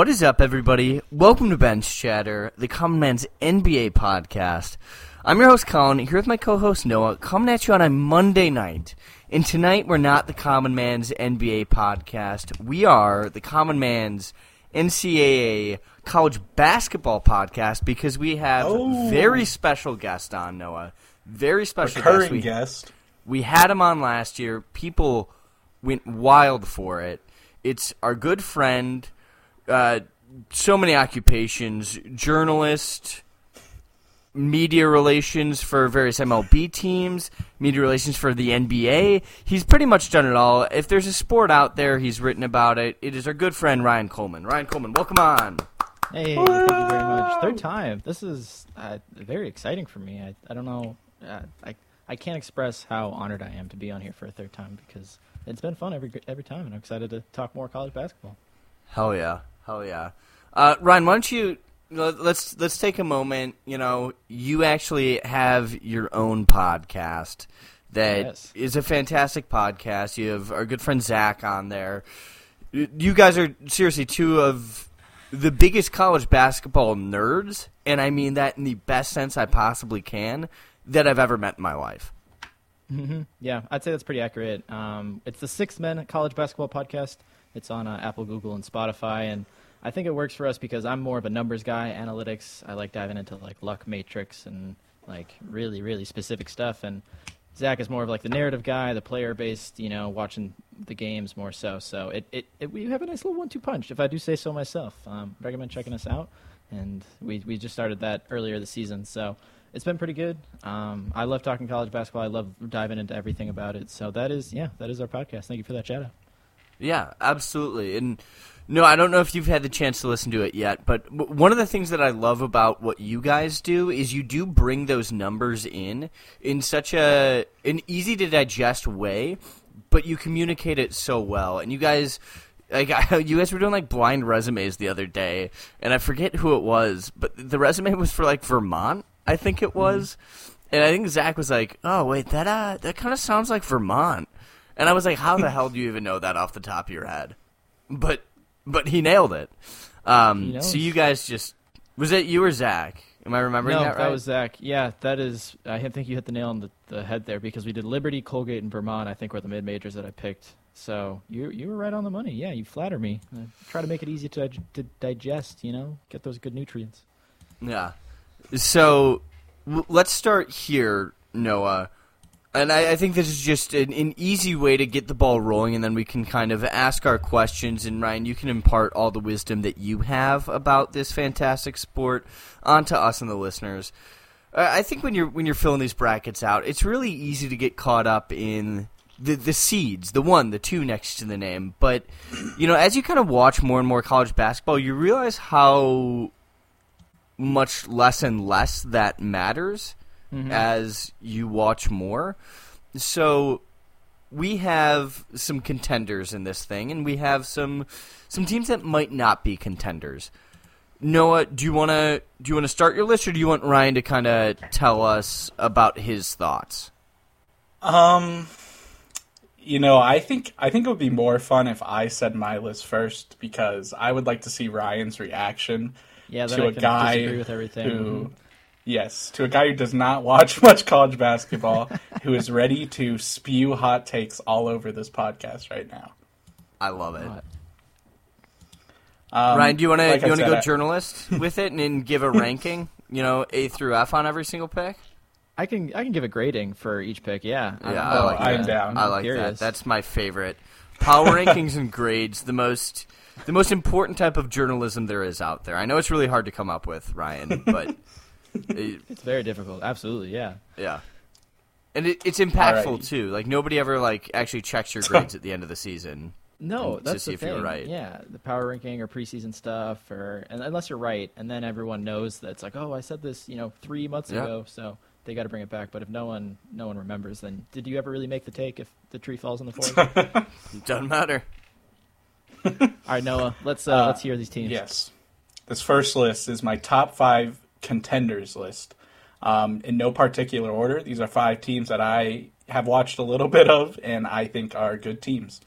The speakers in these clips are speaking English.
What is up, everybody? Welcome to Bench Chatter, the Common Man's NBA podcast. I'm your host, Colin, here with my co-host, Noah, coming at you on a Monday night. And tonight, we're not the Common Man's NBA podcast. We are the Common Man's NCAA college basketball podcast because we have Oh. very special guest on, Noah. Very special guest. Recurring We- guest. we had him on last year. People went wild for it. It's our good friend, uh, so many occupations, journalist, media relations for various MLB teams, media relations for the NBA. He's pretty much done it all. If there's a sport out there, he's written about it. It is our good friend Ryan Coleman. Ryan Coleman, welcome on. Hey, thank you very much. Third time. This is uh, very exciting for me. I, I don't know. Uh, I I can't express how honored I am to be on here for a third time because it's been fun every every time, and I'm excited to talk more college basketball. Hell yeah, hell yeah. Uh, Ryan, why don't you let- let's let's take a moment. You know, you actually have your own podcast that is Yes. a fantastic podcast. You have our good friend Zach on there. You guys are seriously two of the biggest college basketball nerds, and I mean that in the best sense I possibly can that I've ever met in my life. hmm Yeah, I'd say that's pretty accurate. Um, it's the Six Men College Basketball Podcast. It's on uh, Apple, Google, and Spotify, and I think it works for us because I'm more of a numbers guy, analytics. I like diving into like luck matrix and like really, really specific stuff. And Zach is more of like the narrative guy, the player based, you know, watching the games more so. So it, it, it we have a nice little one-two punch, if I do say so myself. Um, recommend checking us out, and we we just started that earlier this season, so it's been pretty good. Um, I love talking college basketball. I love diving into everything about it. So that is, yeah, that is our podcast. Thank you for that shout out. Yeah, absolutely. And no, I don't know if you've had the chance to listen to it yet, but one of the things that I love about what you guys do is you do bring those numbers in in such a an easy to digest way, but you communicate it so well. And you guys like you guys were doing like blind resumes the other day, and I forget who it was, but the resume was for like Vermont, I think it was. And I think Zach was like, "Oh wait, that uh, that kind of sounds like Vermont." And I was like, "How the hell do you even know that off the top of your head?" But but he nailed it. Um, so you guys just was it you or Zach? Am I remembering no, that right? That was Zach. Yeah, that is. I think you hit the nail on the, the head there because we did Liberty, Colgate, and Vermont. I think were the mid majors that I picked. So you you were right on the money. Yeah, you flatter me. I try to make it easy to, to digest. You know, get those good nutrients. Yeah. So w- let's start here, Noah. And I, I think this is just an, an easy way to get the ball rolling, and then we can kind of ask our questions. And Ryan, you can impart all the wisdom that you have about this fantastic sport onto us and the listeners. Uh, I think when you're when you're filling these brackets out, it's really easy to get caught up in the the seeds, the one, the two next to the name. But you know, as you kind of watch more and more college basketball, you realize how much less and less that matters as you watch more. So we have some contenders in this thing, and we have some some teams that might not be contenders. Noah, do you want to do you want to start your list, or do you want Ryan to kind of tell us about his thoughts? Um, you know, I think I think it would be more fun if I said my list first because I would like to see Ryan's reaction Yeah, then to I a guy with everything. who, yes, to a guy who does not watch much college basketball, who is ready to spew hot takes all over this podcast right now. I love it. Um, Ryan, do you want to like you want to go I- journalist with it and, then give a ranking? You know, A through F on every single pick. I can I can give a grading for each pick. Yeah, Yeah, I'm- I Oh, like I'm that. down. I like that. That's my favorite. Power rankings and grades, the most the most important type of journalism there is out there. I know it's really hard to come up with, Ryan, but it, It's very difficult. Absolutely, yeah. yeah. And it, it's impactful Alrighty. too. Like nobody ever like actually checks your grades at the end of the season. No, to that's see the if thing. you're right. Yeah, the power ranking or preseason stuff, or and unless you're right, and then everyone knows that it's like, oh, I said this, you know, three months Yeah. ago, so they got to bring it back. But if no one, no one remembers, then did you ever really make the take if the tree falls in the forest? It doesn't matter. All right, Noah, let's uh, Uh, let's hear these teams. Yes. This first list is my top five contenders list. Um, in no particular order, these are five teams that I have watched a little bit of and I think are good teams.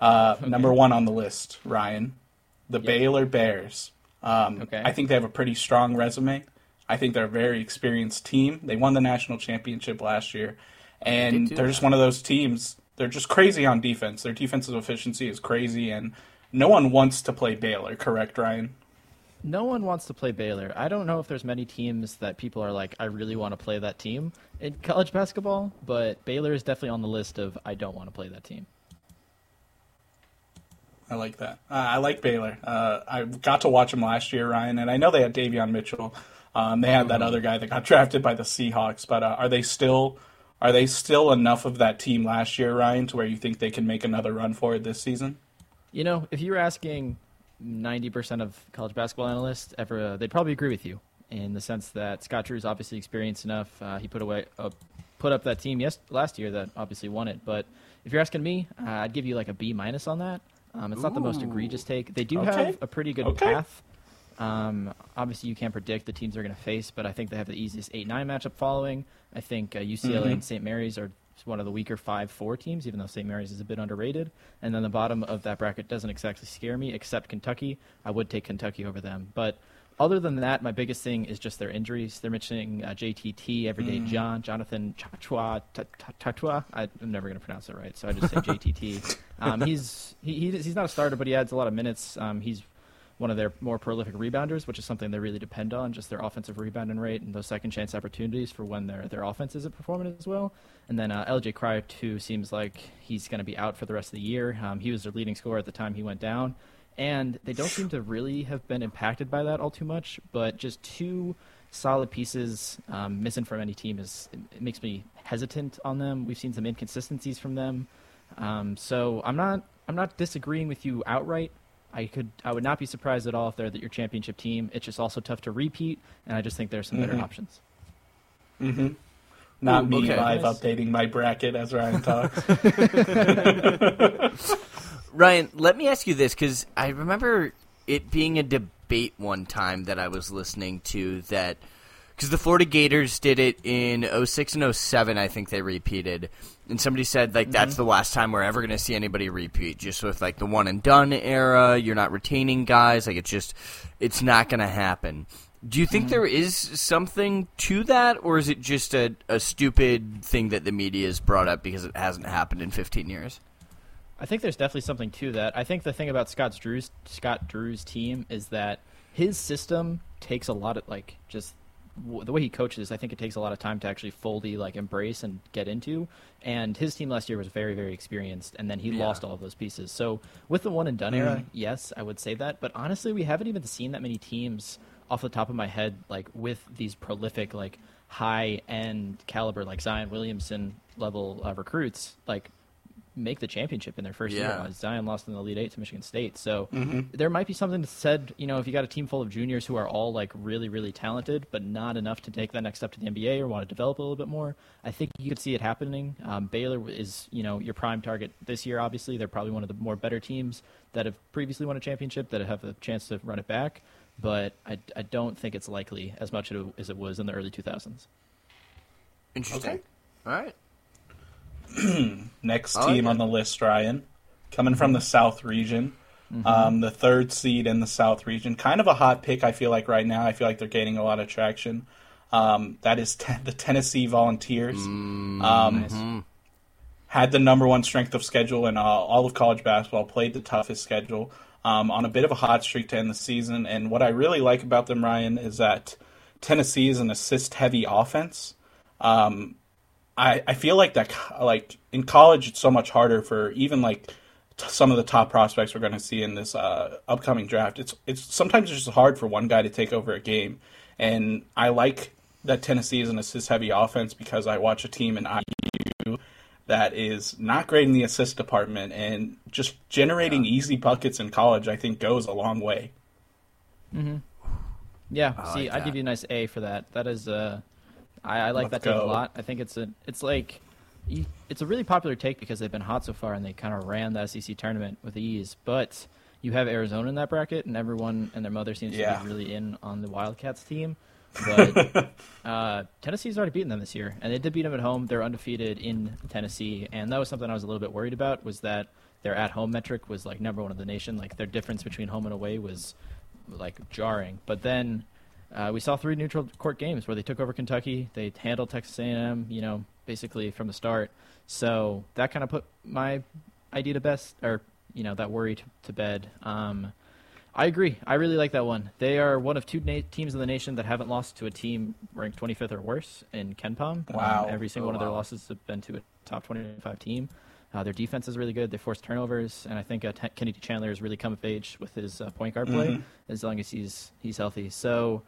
Uh, Number one on the list, Ryan. the Baylor Bears. Um, Okay. I think they have a pretty strong resume. I think they're a very experienced team. They won the national championship last year, and do they're just one of those teams. They're just crazy on defense. Their defensive efficiency is crazy, and no one wants to play Baylor. Correct, Ryan? No one wants to play Baylor. I don't know if there's many teams that people are like, I really want to play that team in college basketball, but Baylor is definitely on the list of I don't want to play that team. I like that. Uh, I like Baylor. Uh, I got to watch them last year, Ryan, and I know they had Davion Mitchell. Um, they had that other guy that got drafted by the Seahawks, but uh, are they still are they still enough of that team last year, Ryan, to where you think they can make another run for it this season? You know, if you were asking 90% of college basketball analysts, ever, uh, they'd probably agree with you in the sense that Scott Drew is obviously experienced enough. Uh, he put away, uh, put up that team yes last year that obviously won it. But if you're asking me, uh, I'd give you like a B minus on that. Um, it's not the most egregious take. They do Okay. have a pretty good Okay. path. Um, obviously, you can't predict the teams they're going to face, but I think they have the easiest 8 9 matchup following. I think uh, UCLA and St. Mary's are one of the weaker 5 4 teams, even though St. Mary's is a bit underrated. And then the bottom of that bracket doesn't exactly scare me, except Kentucky. I would take Kentucky over them. But other than that, my biggest thing is just their injuries. They're mentioning uh, JTT, Everyday John, Jonathan Chachua, Tatua. I'm never going to pronounce it right, so I just say JTT. Um, he's he, he, he's not a starter, but he adds a lot of minutes. Um, he's one of their more prolific rebounders, which is something they really depend on, just their offensive rebounding rate and those second chance opportunities for when their their offense isn't performing as well. And then uh, LJ Cryer too seems like he's going to be out for the rest of the year. Um, he was their leading scorer at the time he went down, and they don't seem to really have been impacted by that all too much. But just two solid pieces um, missing from any team is it makes me hesitant on them. We've seen some inconsistencies from them, um, so I'm not I'm not disagreeing with you outright. I could I would not be surprised at all if they're that your championship team. It's just also tough to repeat, and I just think there's some better Mhm. options. Not Ooh, me okay. live Nice. updating my bracket as Ryan talks. Ryan, let me ask you this because I remember it being a debate one time that I was listening to that because the Florida Gators did it in 06 and 07, I think they repeated. And somebody said like that's mm-hmm. the last time we're ever going to see anybody repeat. Just with like the one and done era, you're not retaining guys. Like it's just it's not going to happen. Do you think mm-hmm. there is something to that, or is it just a, a stupid thing that the media has brought up because it hasn't happened in 15 years? I think there's definitely something to that. I think the thing about Scott Drew's Scott Drew's team is that his system takes a lot of like just the way he coaches. I think it takes a lot of time to actually fully like embrace and get into. And his team last year was very very experienced, and then he Yeah. lost all of those pieces. So with the one and done era, yes, I would say that. But honestly, we haven't even seen that many teams off the top of my head like with these prolific like high end caliber like Zion Williamson level uh, recruits like make the championship in their first year. Yeah. Uh, Zion lost in the Elite Eight to Michigan State, so there might be something to said. You know, if you got a team full of juniors who are all like really, really talented, but not enough to take that next step to the NBA or want to develop a little bit more, I think you could see it happening. Um, Baylor is, you know, your prime target this year. Obviously, they're probably one of the more better teams that have previously won a championship that have a chance to run it back. But I, I don't think it's likely as much as it was in the early 2000s. Interesting. Okay. All right. Next like team it. on the list, Ryan, coming from the South region, um, the third seed in the South region. Kind of a hot pick, I feel like right now. I feel like they're gaining a lot of traction. Um, that is te- the Tennessee Volunteers. Mm, um, mm-hmm. had the number one strength of schedule in uh, all of college basketball, played the toughest schedule, um, on a bit of a hot streak to end the season. And what I really like about them, Ryan, is that Tennessee is an assist-heavy offense. I, I feel like that like in college it's so much harder for even like t- some of the top prospects we're going to see in this uh, upcoming draft. It's it's sometimes it's just hard for one guy to take over a game, and I like that Tennessee is an assist heavy offense because I watch a team in IU that is not great in the assist department and just generating easy buckets in college. I think goes a long way. Yeah, I see, like I'd give you a nice A for that. That is, uh, I, I like Let's that take a lot. I think it's a, it's like, it's a really popular take because they've been hot so far and they kind of ran the SEC tournament with ease. But you have Arizona in that bracket, and everyone and their mother seems to be really in on the Wildcats team. But uh, Tennessee's already beaten them this year, and they did beat them at home. They're undefeated in Tennessee, and that was something I was a little bit worried about. Was that their at-home metric was like number one in the nation. Like their difference between home and away was like jarring. But then uh, we saw three neutral court games where they took over Kentucky. They handled Texas A&M, you know, basically from the start. So that kind of put my idea to best, or you know, that worry to, to bed. Um, I agree. I really like that one. They are one of two na- teams in the nation that haven't lost to a team ranked 25th or worse in KenPom. Wow. Um, every single Oh, one of their wow. losses have been to a top 25 team. Uh, their defense is really good. They force turnovers, and I think uh, T- Kennedy Chandler has really come of age with his uh, point guard play Mhm. as long as he's he's healthy. So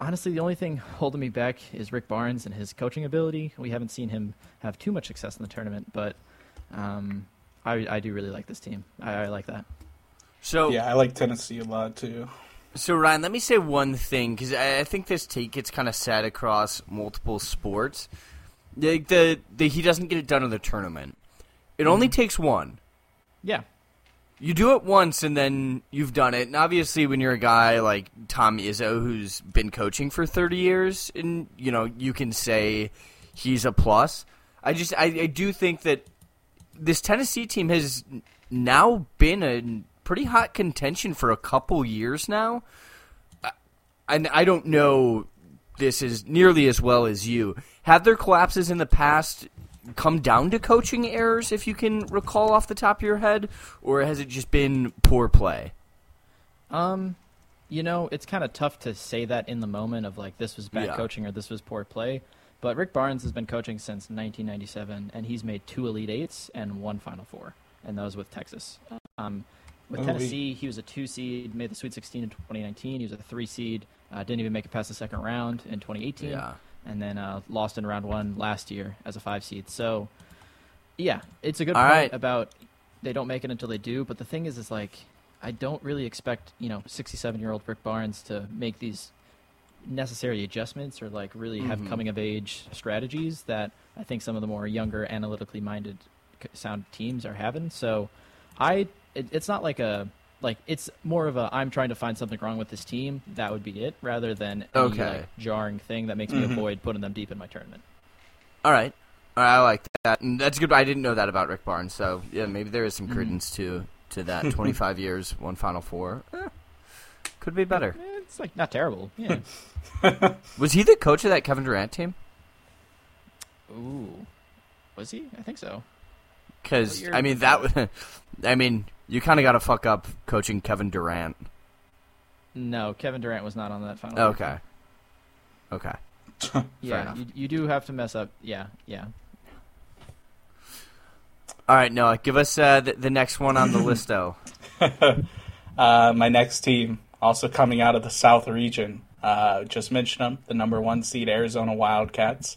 honestly, the only thing holding me back is Rick Barnes and his coaching ability. We haven't seen him have too much success in the tournament, but um, I, I do really like this team. I, I like that. So Yeah, I like Tennessee a lot too. So Ryan, let me say one thing because I, I think this take gets kind of sad across multiple sports. The, the the he doesn't get it done in the tournament. It only takes one. Yeah, You do it once and then you've done it. And obviously, when you're a guy like Tom Izzo who's been coaching for 30 years, and you know you can say he's a plus. I just I, I do think that this Tennessee team has now been a pretty hot contention for a couple years now. And I don't know this is nearly as well as you. Have their collapses in the past come down to coaching errors, if you can recall off the top of your head, or has it just been poor play? Um, you know, it's kind of tough to say that in the moment of like this was bad Yeah. coaching or this was poor play. But Rick Barnes has been coaching since 1997, and he's made two Elite Eights and one Final Four, and that was with Texas. Um, with Oh, Tennessee, he was a two seed, made the Sweet 16 in 2019. He was a three seed, uh, didn't even make it past the second round in 2018, Yeah. And then uh, lost in round one last year as a five seed. So, yeah, it's a good All point right. about they don't make it until they do. But the thing is, is like I don't really expect you know 67 year old Rick Barnes to make these necessary adjustments or like really have Mhm. coming of age strategies that I think some of the more younger analytically minded sound teams are having. So I it, it's not like a like it's more of a I'm trying to find something wrong with this team. That would be it, rather than any Okay. like jarring thing that makes me Mhm. avoid putting them deep in my tournament. All right. All right, I like that. And that's good. I didn't know that about Rick Barnes, so yeah, maybe there is some Mhm. credence to to that. 25 years, one Final Four. Eh, could be better. Eh, It's like not terrible. Yeah. Was he the coach of that Kevin Durant team? Ooh, was he? I think so. Because I mean that. I mean, you kind of got to fuck up coaching Kevin Durant. No, Kevin Durant was not on that final. Okay. Okay. Yeah, you, you do have to mess up. Yeah, yeah. All right, Noah, give us uh, the, the next one on the listo. Uh, my next team, also coming out of the South region, uh, just mentioned them, the number one seed Arizona Wildcats.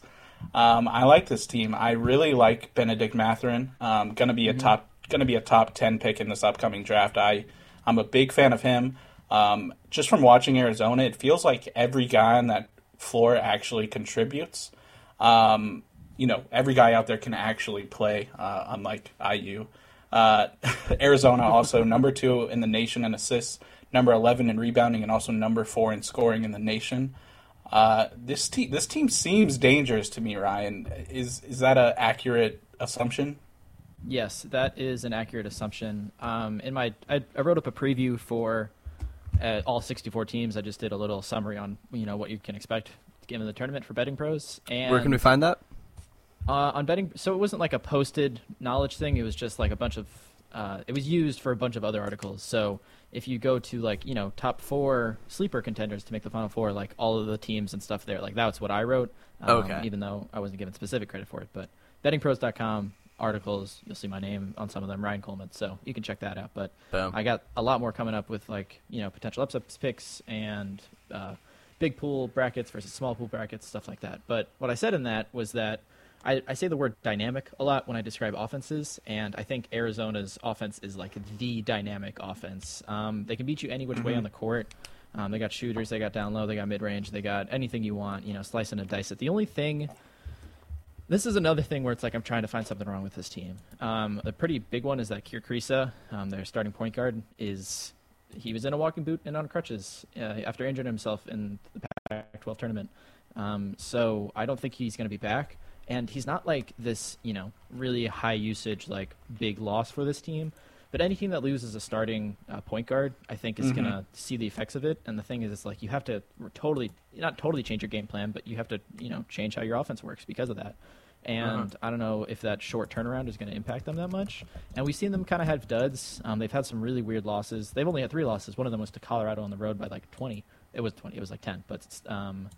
Um, I like this team. I really like Bennedict Mathurin. Um, gonna be a top, gonna be a top ten pick in this upcoming draft. I, I'm a big fan of him. Um, just from watching Arizona, it feels like every guy on that floor actually contributes. Um, you know, every guy out there can actually play, uh, unlike IU. Uh, Arizona also number two in the nation in assists, number eleven in rebounding, and also number four in scoring in the nation. Uh, this team, this team seems dangerous to me. Ryan, is is that an accurate assumption? Yes, that is an accurate assumption. Um, in my, I, I wrote up a preview for uh, all 64 teams. I just did a little summary on you know what you can expect given the tournament for betting pros. And Where can we find that? Uh, on betting, so it wasn't like a posted knowledge thing. It was just like a bunch of. Uh, it was used for a bunch of other articles. So if you go to like you know top four sleeper contenders to make the final four, like all of the teams and stuff there, like that's what I wrote. Um, Okay. Even though I wasn't given specific credit for it, but bettingpros.com articles, you'll see my name on some of them, Ryan Coleman. So you can check that out. But Boom. I got a lot more coming up with like you know potential upset picks and uh, big pool brackets versus small pool brackets, stuff like that. But what I said in that was that I, I say the word dynamic a lot when I describe offenses, and I think Arizona's offense is like the dynamic offense. Um, they can beat you any which way on the court. Um, they got shooters, they got down low, they got mid range, they got anything you want. You know, slice and a dice it. The only thing this is another thing where it's like I'm trying to find something wrong with this team. Um, a pretty big one is that Kerr Kriisa, um, their starting point guard, is he was in a walking boot and on crutches uh, after injuring himself in the Pac-12 tournament. Um, so I don't think he's going to be back. And he's not like this, you know, really high usage, like big loss for this team. But any team that loses a starting uh, point guard, I think, is Mm-hmm. gonna see the effects of it. And the thing is, it's like you have to totally not totally change your game plan, but you have to you know change how your offense works because of that. And I don't know if that short turnaround is going to impact them that much. And we've seen them kind of have duds. Um, they've had some really weird losses. They've only had three losses. One of them was to Colorado on the road by like 20. It was 20. It was like 10. But um,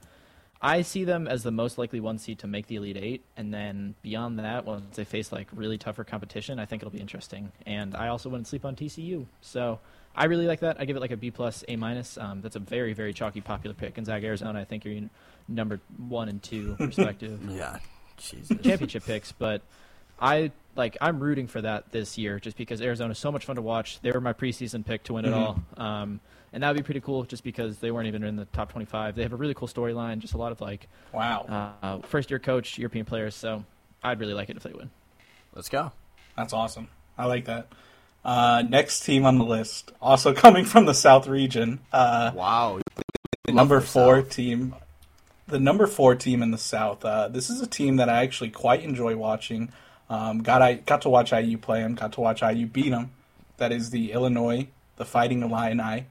I see them as the most likely one seed to make the Elite Eight, and then beyond that, once they face like really tougher competition, I think it'll be interesting. And I also wouldn't sleep on TCU, so I really like that. I give it like a B plus, A minus. Um, that's a very very chalky popular pick. Gonzaga, Arizona, I think you're in number one and two respective Yeah, Jesus. championship picks, but I like I'm rooting for that this year just because Arizona's so much fun to watch. They were my preseason pick to win it all, um, and that would be pretty cool just because they weren't even in the top 25. They have a really cool storyline, just a lot of like Wow, uh, first year coach, European players. So I'd really like it if they win. Let's go. that's awesome. I like that. Uh, next team on the list, also coming from the South region, uh, Wow. number four South. team, the number four team in the South. Uh, this is a team that I actually quite enjoy watching. Um, got I got to watch IU play them. Got to watch IU beat them. That is the Illinois, the Fighting Illini.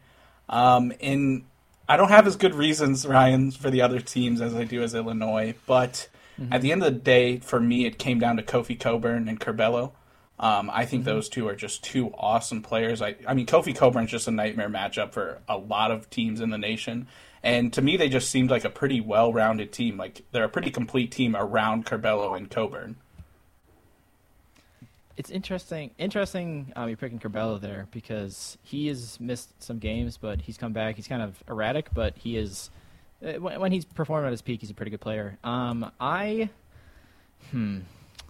Um, and I don't have as good reasons, Ryan, for the other teams as I do as Illinois. But at the end of the day, for me, it came down to Kofi Cockburn and Curbelo. Um, I think those two are just two awesome players. I, I mean, Kofi Cockburn's just a nightmare matchup for a lot of teams in the nation. And to me, they just seemed like a pretty well-rounded team. Like they're a pretty complete team around Curbelo and Cockburn. It's interesting. Interesting. Um, you're picking Curbelo there because he has missed some games, but he's come back. He's kind of erratic, but he is. uh, When when he's performing at his peak, he's a pretty good player. Um, I, hmm,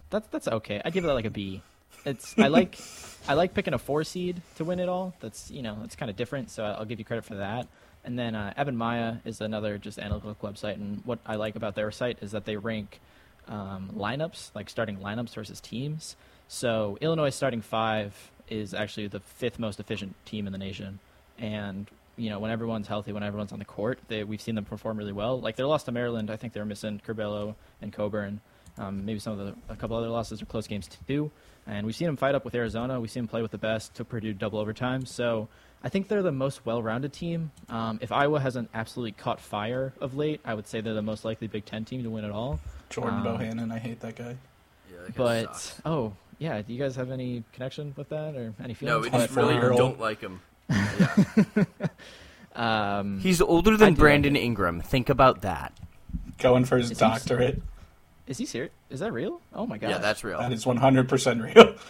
that's that's okay. I give it like a B. It's I like I like picking a four seed to win it all. That's you know it's kind of different, so I'll give you credit for that. And then uh, EvanMiya is another just analytical website, and what I like about their site is that they rank um, lineups, like starting lineups versus teams. So Illinois starting five is actually the fifth most efficient team in the nation, and you know when everyone's healthy, when everyone's on the court, they, we've seen them perform really well. Like their loss to Maryland, I think they're missing Curbelo and Cockburn. Um, maybe some of the a couple other losses are close games too. And we've seen them fight up with Arizona. We've seen them play with the best. Took Purdue double overtime. So I think they're the most well-rounded team. Um, if Iowa hasn't absolutely caught fire of late, I would say they're the most likely Big Ten team to win it all. Jordan Um, Bohannon, I hate that guy. But oh yeah, do you guys have any connection with that or any feelings? no, we just really four-year-old. don't like him. Yeah. um, He's older than Brandon like. Ingram. Think about that. Going for his It seems- doctorate. is he serious? Is that real? Oh my god! Yeah, that's real. That is 100% real.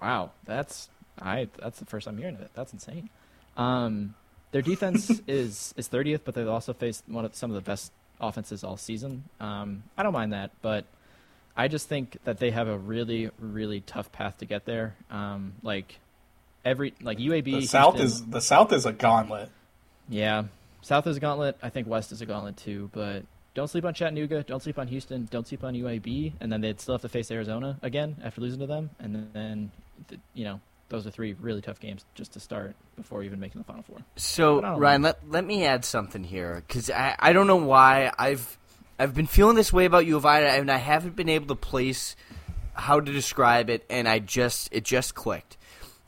Wow, that's I. That's the first I'm hearing of it. That's insane. Um, their defense is is 30th, but they've also faced one of some of the best offenses all season. Um, I don't mind that, but I just think that they have a really really tough path to get there. Um, like every like UAB. The South Houston- is the South is a gauntlet. Yeah, South is a gauntlet. I think West is a gauntlet too. But don't sleep on Chattanooga. Don't sleep on Houston. Don't sleep on UAB. And then they'd still have to face Arizona again after losing to them. And then, you know, those are three really tough games just to start before even making the Final Four. So But I Ryan, let let me add something here because I, I don't know why I've I've been feeling this way about U of I and I haven't been able to place how to describe it, and I just it just clicked.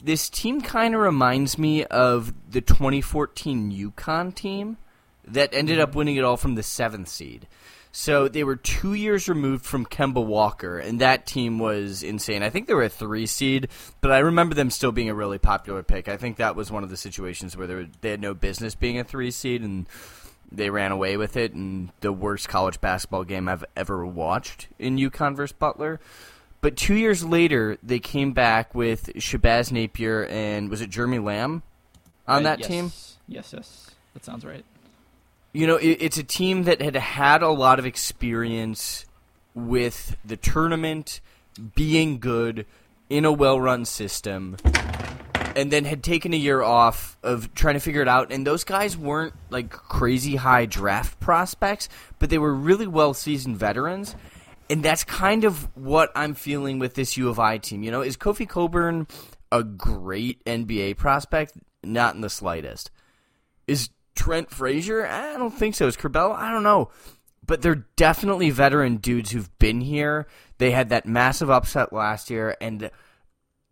This team kind of reminds me of the 2014 UConn team that ended up winning it all from the seventh seed. So they were two years removed from Kemba Walker, and that team was insane. I think they were a three seed, but I remember them still being a really popular pick. I think that was one of the situations where they, were, they had no business being a three seed, and they ran away with it. And the worst college basketball game I've ever watched in UConn versus Butler. But two years later, they came back with Shabazz Napier and was it Jeremy Lamb on Right, that yes. team? Yes, yes. That sounds right. You know, it, it's a team that had had a lot of experience with the tournament, being good in a well-run system, and then had taken a year off of trying to figure it out. And those guys weren't like crazy high draft prospects, but they were really well-seasoned veterans. And that's kind of what I'm feeling with this U of I team. You know, is Kofi Cockburn a great NBA prospect? Not in the slightest. Is Trent Frazier? I don't think so. Is Curbelo? I don't know. But they're definitely veteran dudes who've been here. They had that massive upset last year, and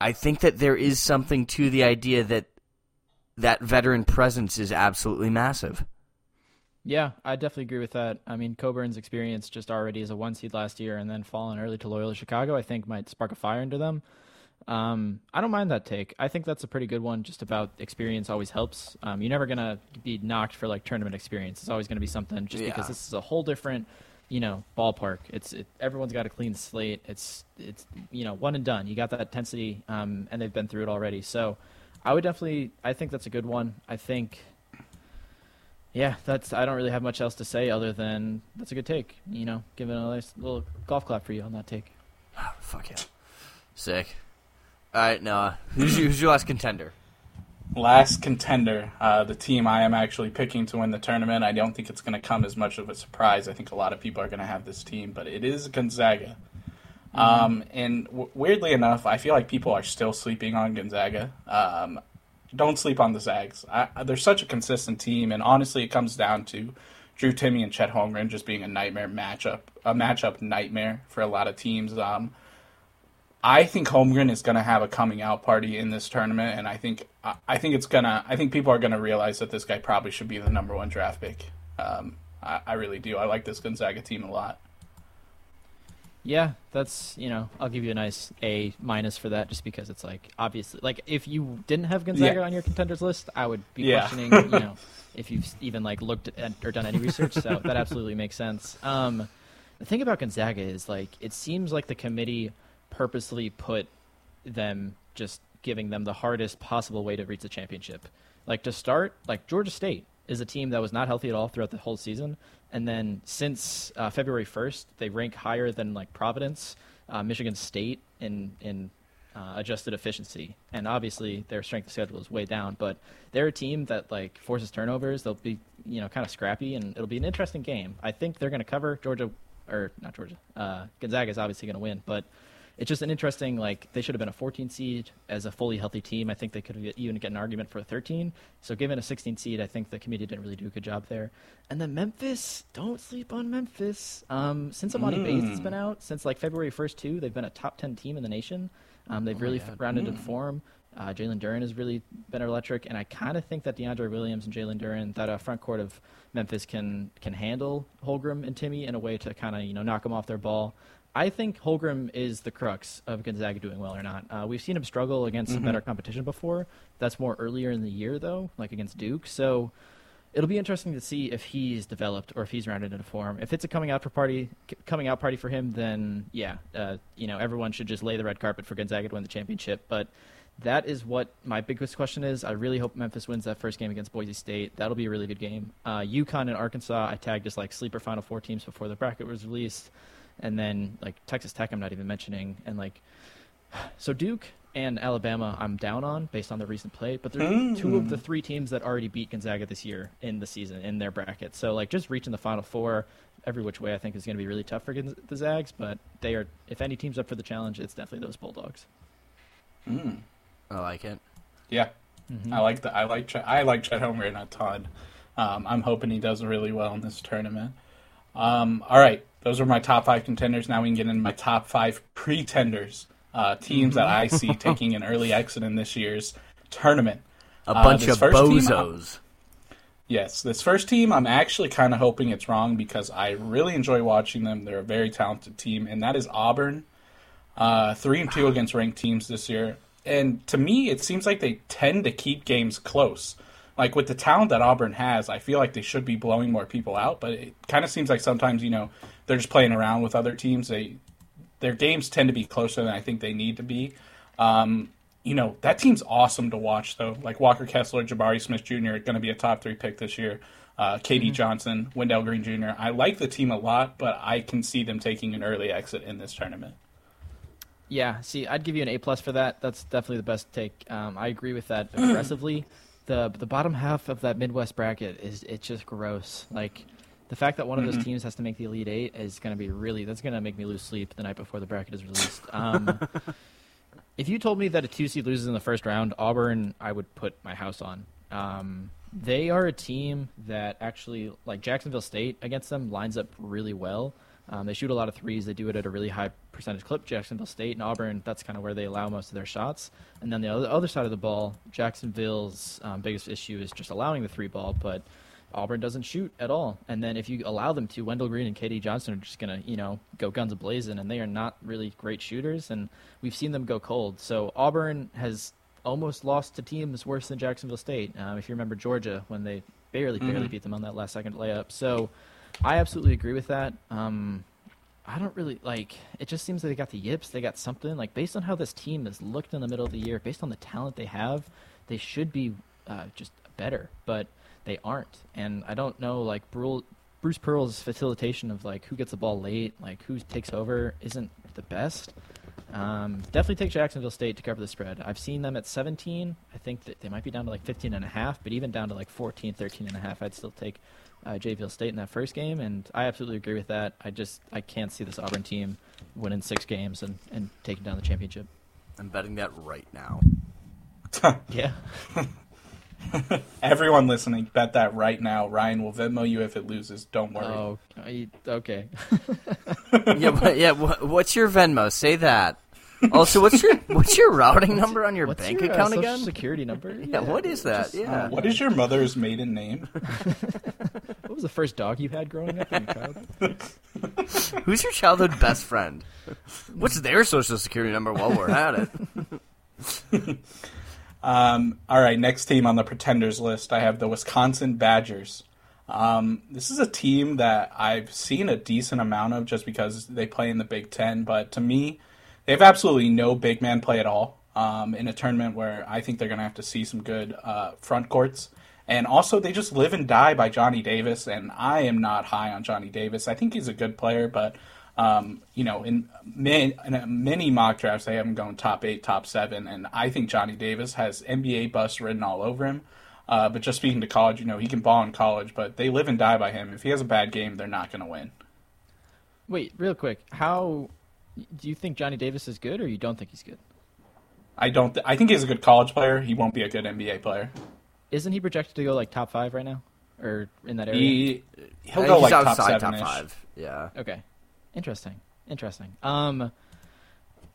I think that there is something to the idea that that veteran presence is absolutely massive. Yeah, I definitely agree with that. I mean, Cockburn's experience just already as a one seed last year and then falling early to Loyola Chicago, I think might spark a fire into them. Um, I don't mind that take. I think that's a pretty good one. Just about experience always helps. Um, you're never gonna be knocked for like tournament experience. It's always gonna be something. Just Yeah. because this is a whole different, you know, ballpark. It's it, everyone's got a clean slate. It's it's you know one and done. You got that intensity, um, and they've been through it already. So, I would definitely. I think that's a good one. I think. Yeah, that's. I don't really have much else to say other than that's a good take. You know, give it a nice little golf clap for you on that take. Fuck yeah. Sick. All right, Noah. Who's your, who's your last contender? Last contender, uh, the team I am actually picking to win the tournament. I don't think it's going to come as much of a surprise. I think a lot of people are going to have this team, but it is Gonzaga. Um, and w- weirdly enough, I feel like people are still sleeping on Gonzaga. Um, don't sleep on the Zags. I, they're such a consistent team, and honestly, it comes down to Drew Timme and Chet Holmgren just being a nightmare matchup, a matchup nightmare for a lot of teams. Um, I think Holmgren is going to have a coming out party in this tournament, and I think I- think it's gonna. I think people are going to realize that this guy probably should be the number one draft pick. Um, I, I really do. I like this Gonzaga team a lot. Yeah, that's you know I'll give you a nice A minus for that just because it's like obviously like if you didn't have Gonzaga Yeah. on your contenders list, I would be Yeah. questioning you know if you've even like looked at or done any research. So that absolutely makes sense. Um, the thing about Gonzaga is like it seems like the committee purposely put them just giving them the hardest possible way to reach the championship. Like to start, like Georgia State is a team that was not healthy at all throughout the whole season, and then since uh, February first, they rank higher than like Providence, uh, Michigan State in in uh, adjusted efficiency, and obviously their strength of schedule is way down. But they're a team that like forces turnovers. They'll be you know kind of scrappy, and it'll be an interesting game. I think they're going to cover Georgia or not Georgia. Uh, Gonzaga is obviously going to win, but it's just an interesting like they should have been a 14 seed as a fully healthy team. I think they could have even get an argument for a 13. So given a 16 seed, I think the committee didn't really do a good job there. And then Memphis, don't sleep on Memphis. Um, since Emoni Bates has been out since like February 1st too, they've been a top 10 team in the nation. Um, they've really f- rounded in form. Uh, Jalen Duren has really been electric, and I kind of think that DeAndre Williams and Jalen Duren, that uh, front court of Memphis, can can handle Holmgren and Timme in a way to kind of you know knock them off their ball. I think Holmgren is the crux of Gonzaga doing well or not. Uh, we've seen him struggle against some better competition before. That's more earlier in the year though, like against Duke. So it'll be interesting to see if he's developed or if he's rounded into form. If it's a coming out for party, coming out party for him, then yeah, uh, you know everyone should just lay the red carpet for Gonzaga to win the championship. But that is what my biggest question is. I really hope Memphis wins that first game against Boise State. That'll be a really good game. Uh, UConn and Arkansas, I tagged as like sleeper Final Four teams before the bracket was released, and then like Texas Tech, I'm not even mentioning, and like so Duke and Alabama, I'm down on based on their recent play, but they're hmm. two of the three teams that already beat Gonzaga this year in the season in their bracket. So like just reaching the Final Four every which way, I think is going to be really tough for the Zags. But they are, if any team's up for the challenge, it's definitely those Bulldogs. Hmm. I like it. Yeah, mm-hmm. I like the I like Chet, I like Chet Holmgren a ton. Um, I'm hoping he does really well in this tournament. Um, all right, those are my top five contenders. Now we can get into my top five pretenders, uh, teams that I see taking an early exit in this year's tournament. A Uh, bunch of bozos. Yes, this first team, I'm actually kind of hoping it's wrong because I really enjoy watching them. They're a very talented team, and that is Auburn. Uh, three and two against ranked teams this year, and to me, it seems like they tend to keep games close. Like with the talent that Auburn has, I feel like they should be blowing more people out, but it kind of seems like sometimes you know they're just playing around with other teams. They their games tend to be closer than I think they need to be. Um, you know that team's awesome to watch though. Like Walker Kessler, Jabari Smith Jr. are going to be a top three pick this year. Uh, KD Johnson, Wendell Green Jr. I like the team a lot, but I can see them taking an early exit in this tournament. Yeah, see, I'd give you an A plus for that. That's definitely the best take. Um, I agree with that aggressively. The The bottom half of that Midwest bracket is it's just gross. Like the fact that one of those teams has to make the Elite Eight is going to be really that's going to make me lose sleep the night before the bracket is released. Um, if you told me that a two seed loses in the first round, Auburn, I would put my house on. Um, they are a team that actually, like Jacksonville State against them, lines up really well. Um, they shoot a lot of threes. They do it at a really high percentage clip. Jacksonville State and Auburn, that's kind of where they allow most of their shots. And then the other, other side of the ball, Jacksonville's um, biggest issue is just allowing the three ball, but Auburn doesn't shoot at all. And then if you allow them to, Wendell Green and KD Johnson are just going to, you know, go guns blazing, and they are not really great shooters, and we've seen them go cold. So Auburn has almost lost to teams worse than Jacksonville State. Um, if you remember Georgia, when they barely, barely Mm-hmm. beat them on that last second layup. So I absolutely agree with that. Um, I don't really like. It just seems like they got the yips. They got something like based on how this team has looked in the middle of the year, based on the talent they have, they should be uh, just better, but they aren't. And I don't know like Bruce Pearl's facilitation of like who gets the ball late, like who takes over, isn't the best. Um, definitely take Jacksonville State to cover the spread. I've seen them at 17. I think that they might be down to like 15 and a half, but even down to like 14, 13 and a half, I'd still take uh, Jayville State in that first game, and I absolutely agree with that. I just I can't see this Auburn team winning six games and, and taking down the championship. I'm betting that right now. Yeah, Everyone listening, bet that right now. Ryan will Venmo you if it loses. Don't worry. Oh, I- okay. yeah, but, yeah. wha- What's your Venmo? Say that. Also, what's your what's your routing number on your What's bank your, uh, account social again? security number? Yeah, what is that? Just, Yeah. uh, What is your mother's maiden name? What was the first dog you had growing up in your childhood? Who's your childhood best friend? What's their social security number while we're at it? Um, all right, next team on the pretenders list, I have the Wisconsin Badgers. Um, this is a team that I've seen a decent amount of just because they play in the Big Ten, but to me, they have absolutely no big man play at all um, in a tournament where I think they're going to have to see some good uh, front courts. And also, they just live and die by Johnny Davis, and I am not high on Johnny Davis. I think he's a good player, but um, you know, in, man, in many mock drafts, they have him going top eight, top seven, and I think Johnny Davis has NBA bust written all over him. Uh, but just speaking to college, you know, he can ball in college, but they live and die by him. If he has a bad game, they're not going to win. Wait, real quick. How do you think Johnny Davis is good, or you don't think he's good? I don't. Th- I think he's a good college player. He won't be a good NBA player. Isn't he projected to go like top five right now, or in that area? He he'll Uh, go he's like top outside seven top five. Yeah. Okay, interesting, interesting. Um,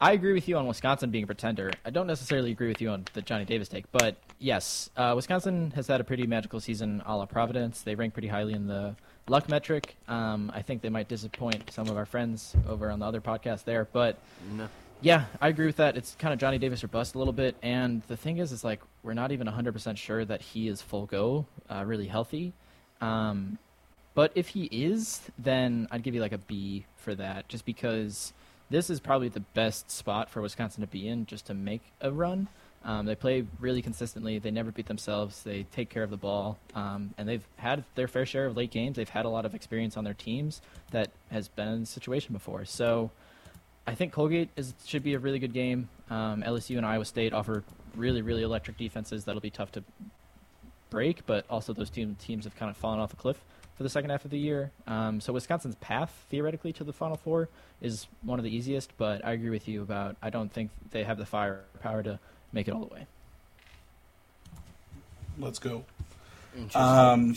I agree with you on Wisconsin being a pretender. I don't necessarily agree with you on the Johnny Davis take, but yes, uh, Wisconsin has had a pretty magical season a la Providence. They rank pretty highly in the luck metric. Um, I think they might disappoint some of our friends over on the other podcast there, but No. yeah, I agree with that. It's kind of Johnny Davis or bust a little bit. And the thing is, is like we're not even 100% sure that he is full go, uh, really healthy. Um, but if he is, then I'd give you like a B for that, just because this is probably the best spot for Wisconsin to be in, just to make a run. Um, they play really consistently. They never beat themselves. They take care of the ball, um, and they've had their fair share of late games. They've had a lot of experience on their teams that has been in the situation before. So. I think Colgate is should be a really good game. Um, LSU and Iowa State offer really, really electric defenses that'll be tough to break, but also those two teams have kind of fallen off a cliff for the second half of the year. Um, so Wisconsin's path theoretically to the Final Four is one of the easiest, but I agree with you about I don't think they have the firepower to make it all the way. Let's go. Um,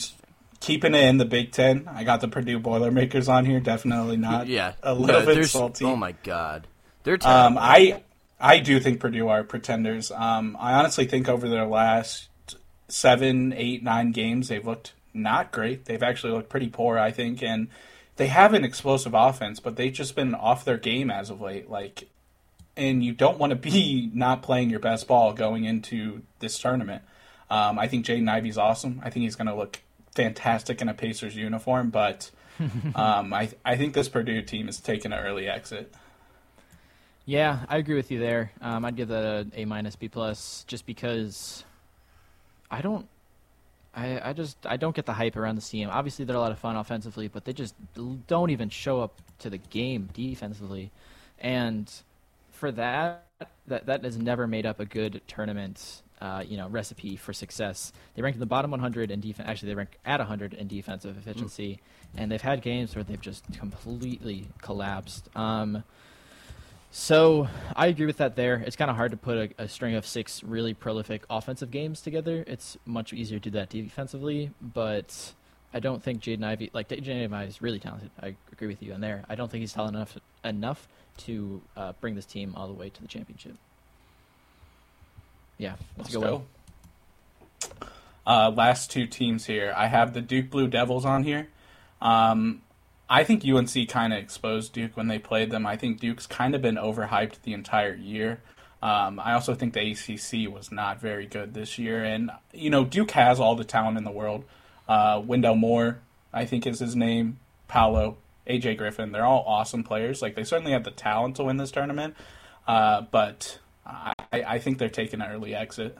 keeping it in the Big Ten, I got the Purdue Boilermakers on here. Definitely not. yeah. a little No, bit salty. Oh my god. They're Um. I I do think Purdue are pretenders. Um, I honestly think over their last seven, eight, nine games, they've looked not great. They've actually looked pretty poor, I think, and they have an explosive offense, but they've just been off their game as of late. Like, and you don't want to be not playing your best ball going into this tournament. Um, I think Jaden Ivey's awesome. I think he's going to look fantastic in a Pacers uniform, but um, I I think this Purdue team is taking an early exit. Yeah, I agree with you there. Um, I'd give that a A minus B plus, just because I don't, I I just I don't get the hype around the CM. Obviously, they're a lot of fun offensively, but they just don't even show up to the game defensively, and for that, that that has never made up a good tournament. Uh, you know, recipe for success. They rank in the bottom 100 in defense. Actually, they rank at 100 in defensive efficiency, and they've had games where they've just completely collapsed. Um, so I agree with that. There, it's kind of hard to put a, a string of six really prolific offensive games together. It's much easier to do that defensively, but I don't think Jaden Ivey, like Jaden Ivey, is really talented. I agree with you on there. I don't think he's talented enough enough to uh, bring this team all the way to the championship. Yeah, let's, go. Uh, last two teams here. I have the Duke Blue Devils on here. Um, I think UNC kind of exposed Duke when they played them. I think Duke's kind of been overhyped the entire year. Um, I also think the ACC was not very good this year, and you know Duke has all the talent in the world. Uh, Wendell Moore, I think is his name. Paolo, AJ Griffin, they're all awesome players. Like they certainly have the talent to win this tournament, uh, but I, I think they're taking an early exit.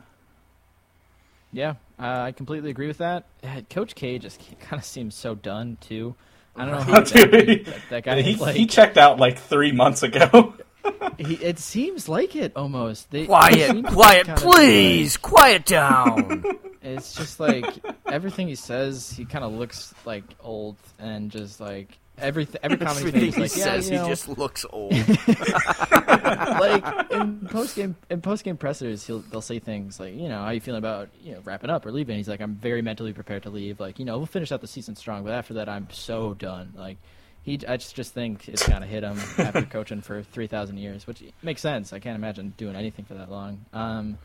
Yeah, uh, I completely agree with that. Uh, Coach K just kind of seems so done too. I don't know how Dude, that, that guy he, like. he checked out like three months ago. he, it seems like it almost. They, they Quiet, seem quiet, kind of, please, quiet down. it's just like everything he says. He kind of looks like old and just like everything. Every comment he's Everything made, he he's like, says, yeah, you know, he just looks old. like in post game in post game pressers, he'll they'll say things like, you know, how you feeling about you know wrapping up or leaving? He's like, I'm very mentally prepared to leave. Like, you know, we'll finish out the season strong, but after that, I'm so done. Like, he, I just just think it's kind of hit him after coaching for three thousand years, which makes sense. I can't imagine doing anything for that long. Um,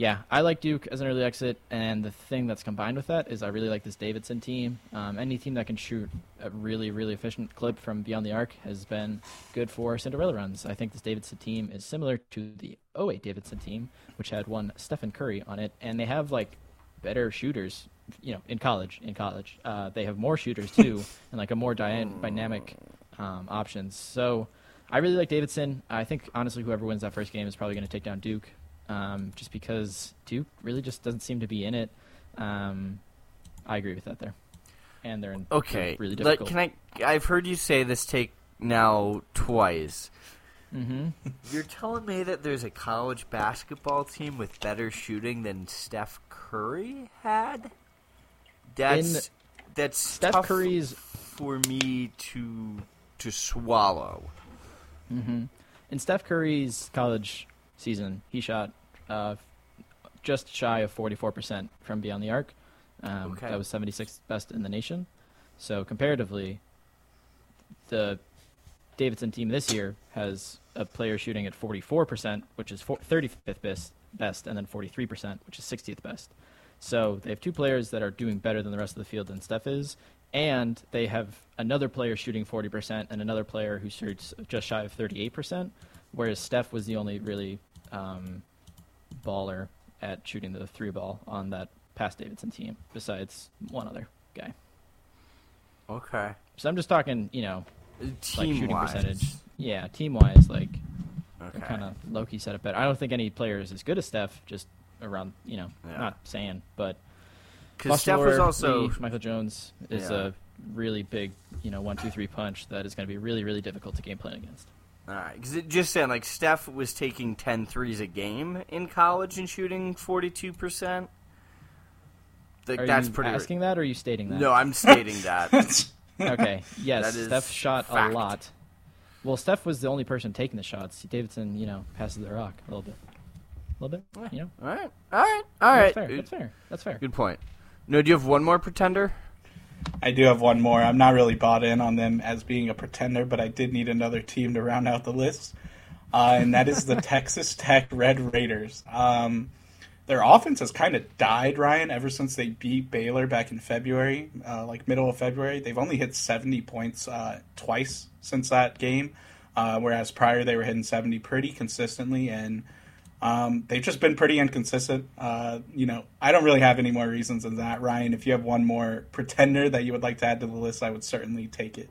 yeah, I like Duke as an early exit, and the thing that's combined with that is I really like this Davidson team. Um, any team that can shoot a really, really efficient clip from beyond the arc has been good for Cinderella runs. I think this Davidson team is similar to the 08 Davidson team, which had one Stephen Curry on it, and they have like better shooters. You know, in college, in college, uh, they have more shooters too, and like a more dy- dynamic um, options. So, I really like Davidson. I think honestly, whoever wins that first game is probably going to take down Duke um, just because Duke really just doesn't seem to be in it. Um, I agree with that there, and they're in Okay, really like, difficult. can I? I've heard you say this take now twice. hmm You're telling me that there's a college basketball team with better shooting than Steph Curry had? That's that's Steph Curry's for me to to swallow. hmm in Steph Curry's college season, he shot uh, just shy of 44% from beyond the arc. Um, Okay. That was 76th best in the nation. So comparatively, the Davidson team this year has a player shooting at 44%, which is 35th best, best, and then 43%, which is 60th best. So they have two players that are doing better than the rest of the field than Steph is, and they have another player shooting 40% and another player who shoots just shy of 38%, whereas Steph was the only really um, baller at shooting the three ball on that past Davidson team, besides one other guy. Okay, So I'm just talking, you know, like team shooting wise. percentage. Yeah, team wise, like Okay. kind of low key set it better. I don't think any player is as good as Steph. Just around, you know, Yeah. not saying, but Because Steph was also Lee, Michael Jones is Yeah. a really big, you know, one two three punch that is going to be really really difficult to game plan against. All right. Because it just saying like Steph was taking 10 threes a game in college and shooting 42 percent. Like Are that's you pretty. asking that, or are you stating that? No, I'm stating that. Okay. Yes, That is Steph shot fact. a lot. Well, Steph was the only person taking the shots. Davidson, you know, passes the rock a little bit, a little bit. You know, all right, all right, all right. that's fair. That's fair. That's fair. Good point. No, do you have one more pretender? I do have one more. I'm not really bought in on them as being a pretender, but I did need another team to round out the list, uh, and that is the Texas Tech Red Raiders. Um, their offense has kind of died, Ryan, ever since they beat Baylor back in February, uh, like middle of February. They've only hit 70 points uh, twice since that game, uh, whereas prior they were hitting 70 pretty consistently, and um, they've just been pretty inconsistent. Uh, you know, I don't really have any more reasons than that. Ryan, if you have one more pretender that you would like to add to the list, I would certainly take it.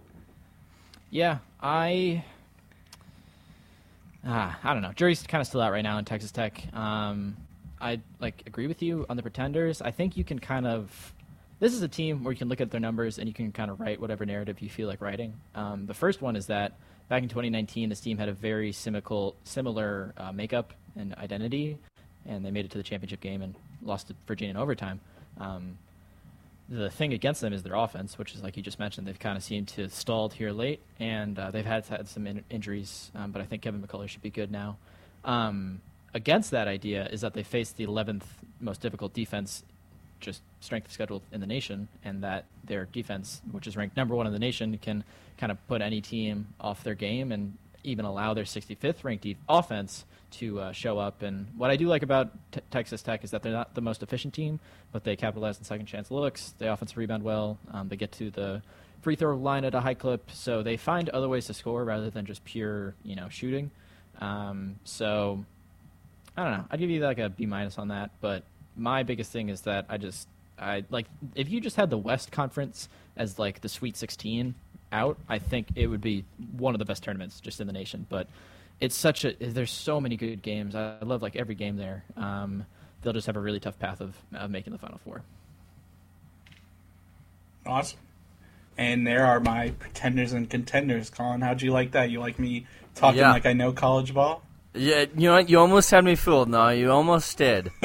Yeah, I. Ah, I don't know. Jury's kind of still out right now in Texas Tech. Um, I like agree with you on the pretenders. I think you can kind of. This is a team where you can look at their numbers and you can kind of write whatever narrative you feel like writing. Um, the first one is that back in 2019, this team had a very similar similar uh, makeup and identity, and they made it to the championship game and lost to Virginia in overtime. Um, the thing against them is their offense, which is like you just mentioned. They've kind of seemed to stalled here late, and uh, they've had had some in- injuries. Um, but I think Kevin McCullough should be good now. Um, against that idea is that they faced the 11th most difficult defense just strength of schedule in the nation, and that their defense, which is ranked number one in the nation, can kind of put any team off their game and even allow their 65th ranked de- offense to uh, show up. And what I do like about t- Texas Tech is that they're not the most efficient team, but they capitalize on second chance looks. They offensive rebound well. Um, they get to the free throw line at a high clip, so they find other ways to score rather than just pure, you know, shooting. Um, so I don't know. I'd give you like a B minus on that, but my biggest thing is that I just I like if you just had the West Conference as like the Sweet 16 out, I think it would be one of the best tournaments just in the nation. But it's such a there's so many good games. I love like every game there. Um, they'll just have a really tough path of, of making the Final Four. Awesome. And there are my pretenders and contenders. Colin, how'd you like that? You like me talking Yeah. like I know college ball? Yeah, you know what? You almost had me fooled. No, you almost did.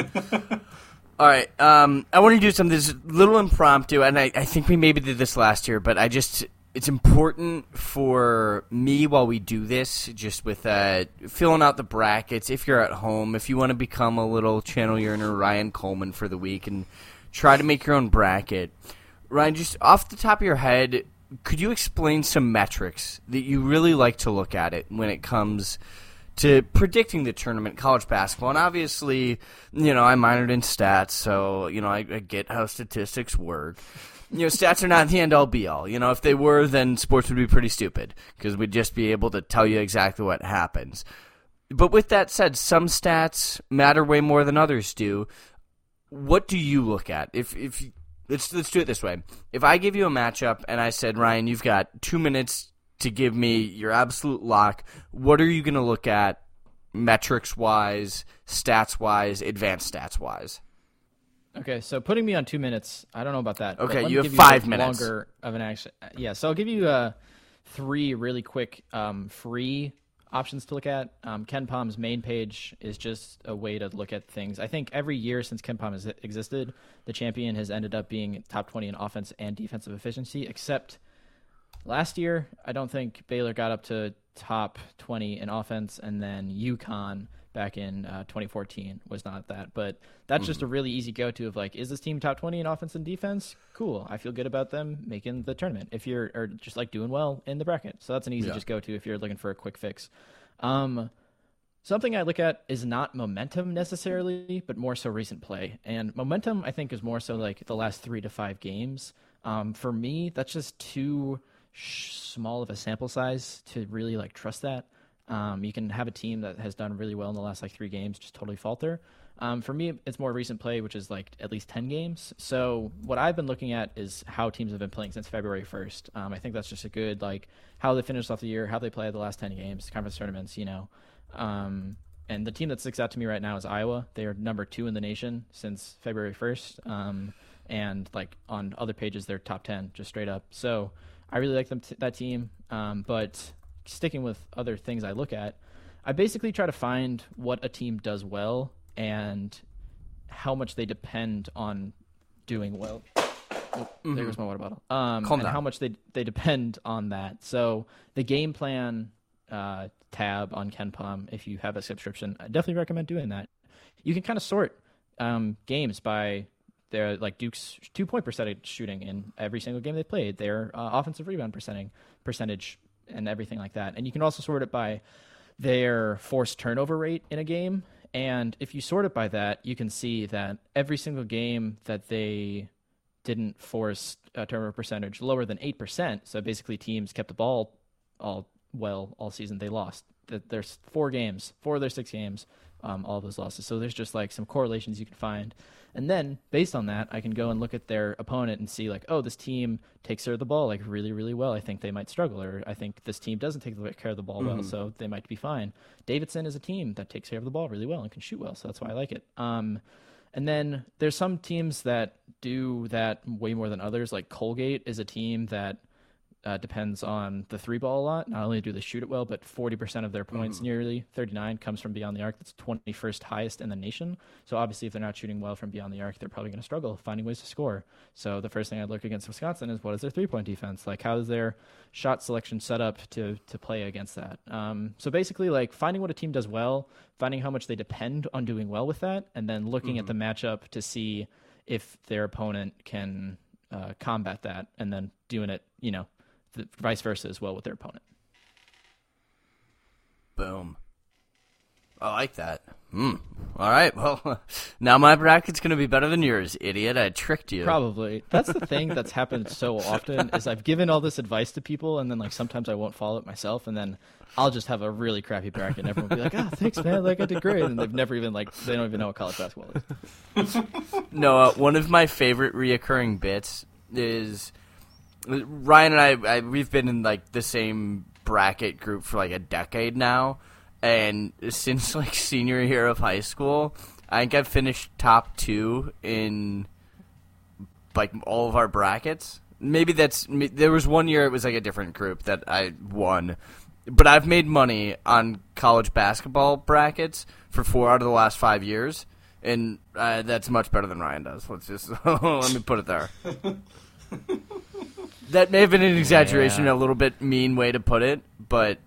All right. Um, I want to do something that's a little impromptu, and I, I think we maybe did this last year, but I just it's important for me while we do this, just with uh, filling out the brackets. If you're at home, if you want to become a little channel yearner, Ryan Coleman for the week, and try to make your own bracket. Ryan, just off the top of your head, could you explain some metrics that you really like to look at it when it comes to predicting the tournament, college basketball? And obviously, you know, I minored in stats, so you know I, I get how statistics work. You know, stats are not the end all be all. You know, if they were, then sports would be pretty stupid because we'd just be able to tell you exactly what happens. But with that said, some stats matter way more than others do. What do you look at? If if let's let's do it this way. If I give you a matchup and I said, Ryan, you've got two minutes to give me your absolute lock, what are you going to look at, metrics wise, stats wise, advanced stats wise? Okay, so putting me on two minutes, I don't know about that. Okay, you have give five a minutes. Longer of an action. Yeah, so I'll give you uh, three really quick um, free options to look at. Um, KenPom's main page is just a way to look at things. I think every year since Ken Palm has existed, the champion has ended up being top 20 in offense and defensive efficiency, except last year, I don't think Baylor got up to top 20 in offense, and then UConn back in uh, 2014 was not that. But that's just a really easy go to of like, is this team top 20 in offense and defense? Cool. I feel good about them making the tournament. If you're or just like doing well in the bracket, so that's an easy Yeah. just go to if you're looking for a quick fix. Um, Something I look at is not momentum necessarily, but more so recent play. And momentum, I think, is more so like the last three to five games. Um, for me, that's just too small of a sample size to really like trust that. Um, you can have a team that has done really well in the last like three games just totally falter. Um, for me, it's more recent play, which is like at least 10 games. So, what I've been looking at is how teams have been playing since February 1st. Um, I think that's just a good, like, how they finished off the year, how they played the last 10 games, conference tournaments, you know. Um, and the team that sticks out to me right now is Iowa. They are number two in the nation since February 1st. Um, and, like, on other pages, they're top 10, just straight up. So, I really like them t- that team. Um, but sticking with other things I look at, I basically try to find what a team does well and how much they depend on doing well. Oh, There goes my water bottle. Um, Calm and down. how much they they depend on that. So the game plan uh, tab on Ken KenPom, if you have a subscription, I definitely recommend doing that. You can kind of sort um, games by their like Duke's two point percentage shooting in every single game they played, their uh, offensive rebound percentage percentage, and everything like that. And you can also sort it by their forced turnover rate in a game. And if you sort it by that, you can see that every single game that they didn't force a turnover percentage lower than 8%, so basically teams kept the ball all well all season, they lost. Th- There's four games, four of their six games, um, all those losses. So there's just like some correlations you can find. And then based on that, I can go and look at their opponent and see like, oh, this team takes care of the ball like really, really well. I think they might struggle, or I think this team doesn't take care of the ball well, so they might be fine. Davidson is a team that takes care of the ball really well and can shoot well, so that's why I like it. Um, and then there's some teams that do that way more than others. Like Colgate is a team that uh, depends on the three ball a lot. Not only do they shoot it well, but 40% of their points, nearly 39, comes from beyond the arc. That's 21st highest in the nation. So obviously, if they're not shooting well from beyond the arc, they're probably going to struggle finding ways to score. So the first thing I'd look against Wisconsin is what is their three point defense? Like, how is their shot selection set up to to play against that? Um, so basically, like finding what a team does well, finding how much they depend on doing well with that, and then looking at the matchup to see if their opponent can uh, combat that, and then doing it, you know, the, vice versa as well with their opponent. Boom. I like that. Hmm. All right. Well, now my bracket's going to be better than yours, idiot. I tricked you. Probably. That's the thing that's happened so often is I've given all this advice to people, and then like sometimes I won't follow it myself, and then I'll just have a really crappy bracket, and everyone will be like, "Oh, thanks, man. Like I did great," and they've never even like they don't even know what college basketball is. No, uh, one of my favorite reoccurring bits is Ryan and I, I. We've been in like the same bracket group for like a decade now, and since like senior year of high school, I think I've finished top two in like all of our brackets. Maybe that's there was one year it was like a different group that I won, but I've made money on college basketball brackets for four out of the last five years, and uh, that's much better than Ryan does. Let's just let me put it there. that may have been an exaggeration, Yeah. a little bit mean way to put it, but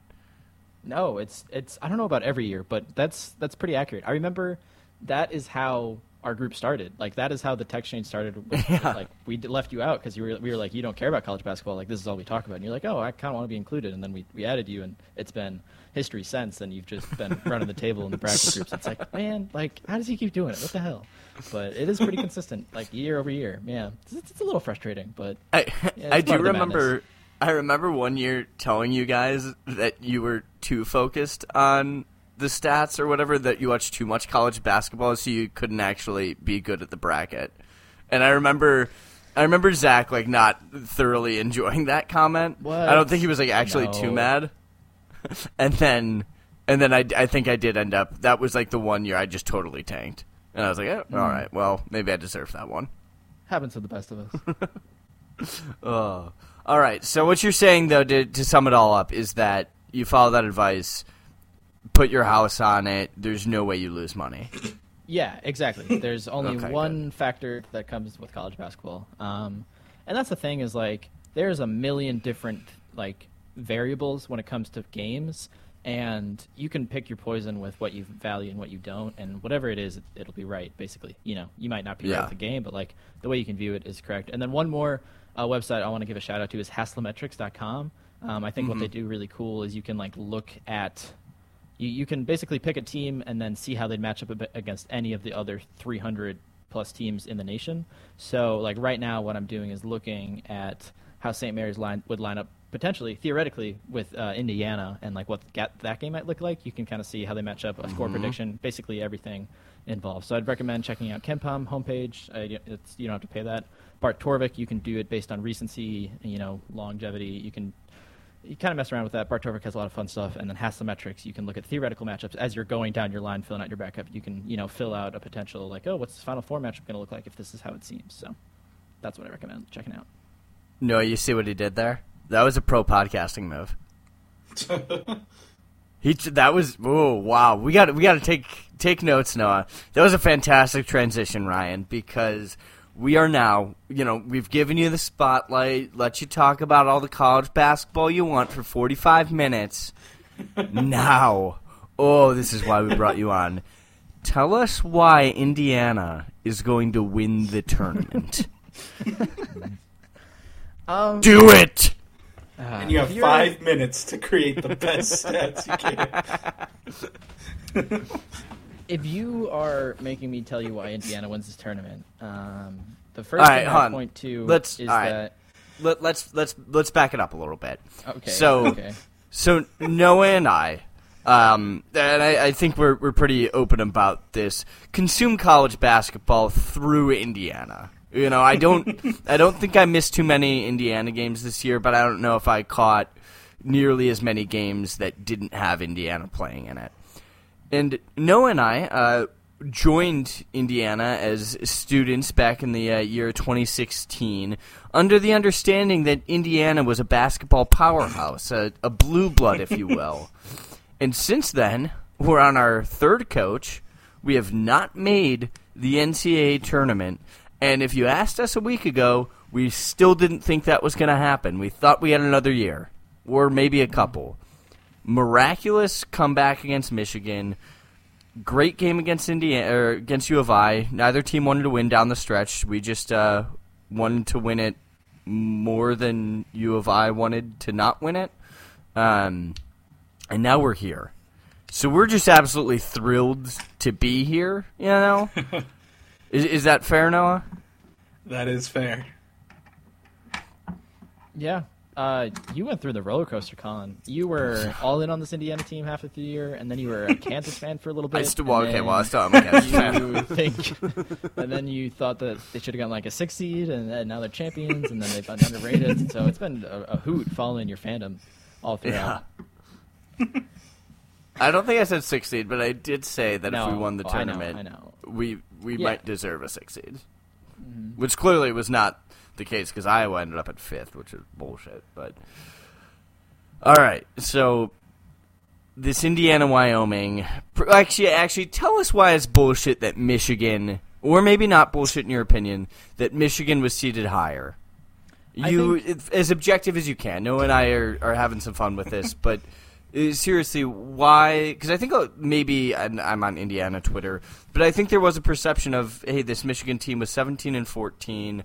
No, it's it's I don't know about every year, but that's that's pretty accurate. I remember that is how our group started. Like that is how the text chain started. With, Yeah. Like we left you out because you were we were like you don't care about college basketball. Like this is all we talk about. And you're like oh I kind of want to be included. And then we we added you, and it's been history since. And you've just been running the table in the practice groups. It's like man, like how does he keep doing it? What the hell? But it is pretty consistent, like year over year. Yeah, it's, it's a little frustrating, but I Yeah, I do part of the remember. I remember one year telling you guys that you were too focused on the stats or whatever that you watched too much college basketball, so you couldn't actually be good at the bracket. And I remember, I remember Zach like not thoroughly enjoying that comment. What? I don't think he was like actually too mad. and then, and then I, I think I did end up. That was like the one year I just totally tanked, and I was like, oh, Mm. all right, well maybe I deserve that one. happens to the best of us. Oh. All right. So what you're saying, though, to, to sum it all up, is that you follow that advice, put your house on it. There's no way you lose money. Yeah, exactly. There's only Okay, one factor that comes with college basketball, um, and that's the thing is like there's a million different like variables when it comes to games, and you can pick your poison with what you value and what you don't, and whatever it is, it, it'll be right. Basically, you know, you might not be right with the game, but like the way you can view it is correct. And then one more uh, website I want to give a shout out to is Haslametrics.com. Um, I think what they do really cool is you can like look at you, you can basically pick a team and then see how they'd match up against any of the other 300 plus teams in the nation. So, like right now, what I'm doing is looking at how St. Mary's line would line up potentially, theoretically, with uh, Indiana and like what that game might look like. You can kind of see how they match up, a score prediction, basically everything involved. So, I'd recommend checking out KenPom homepage. It's, you don't have to pay that. Bart Torvik, you can do it based on recency, you know, longevity. You can you kind of mess around with that. Bart Torvik has a lot of fun stuff, and then Haslametrics. You can look at theoretical matchups as you're going down your line, filling out your backup. You can, you know, fill out a potential like, oh, what's this Final Four matchup going to look like if this is how it seems. So that's what I recommend checking out. No, you see what he did there? That was a pro podcasting move. He that was oh wow. We got we got to take take notes Noah. That was a fantastic transition Ryan because we are now you know we've given you the spotlight let you talk about all the college basketball you want for 45 minutes. Now oh this is why we brought you on. Tell us why Indiana is going to win the tournament. Um, do it And you have five minutes to create the best stats you can. If you are making me tell you why Indiana wins this tournament, um, the first All right, thing I on. point to Let's- is all right. that Let, let's let's let's back it up a little bit okay. So- okay. So Noah and I, um, and I, I think we're we're pretty open about this. Consume college basketball through Indiana. You know, I don't I don't think I missed too many Indiana games this year, but I don't know if I caught nearly as many games that didn't have Indiana playing in it. And Noah and I uh, joined Indiana as students back in the uh, year 2016 under the understanding that Indiana was a basketball powerhouse, a, a blue blood, if you will. and since then, we're on our third coach. We have not made the NCAA tournament. And if you asked us a week ago, we still didn't think that was going to happen. We thought we had another year, or maybe a couple miraculous comeback against Michigan, great game against Indiana or against U of I. Neither team wanted to win down the stretch. We just uh, wanted to win it more than U of I wanted to not win it. Um, and now we're here. So we're just absolutely thrilled to be here, you know? is, is that fair, Noah? That is fair. Yeah. Uh, you went through the roller coaster, Colin. You were all in on this Indiana team half of the year, and then you were a Kansas fan for a little bit. I still, and well, okay, then well, I still am a Kansas fan. you think, and then you thought that they should have gotten like a six seed, and, and now they're champions, and then they've been underrated. So it's been a, a hoot following your fandom all throughout. I don't think I said six seed, but I did say that No, if we won the oh, I know, tournament, I know. We we Yeah. Mm-hmm. might deserve a six seed, which clearly was not the case because Iowa ended up at fifth, which is bullshit. But all right, so this Indiana Wyoming, actually, actually, tell us why it's bullshit that Michigan, or maybe not bullshit in your opinion, that Michigan was seated higher. You, think- as objective as you can. No and I are, are having some fun with this, but seriously, why? Because I think uh, maybe and I'm on Indiana Twitter, but I think there was a perception of hey, this Michigan team was 17 and 14.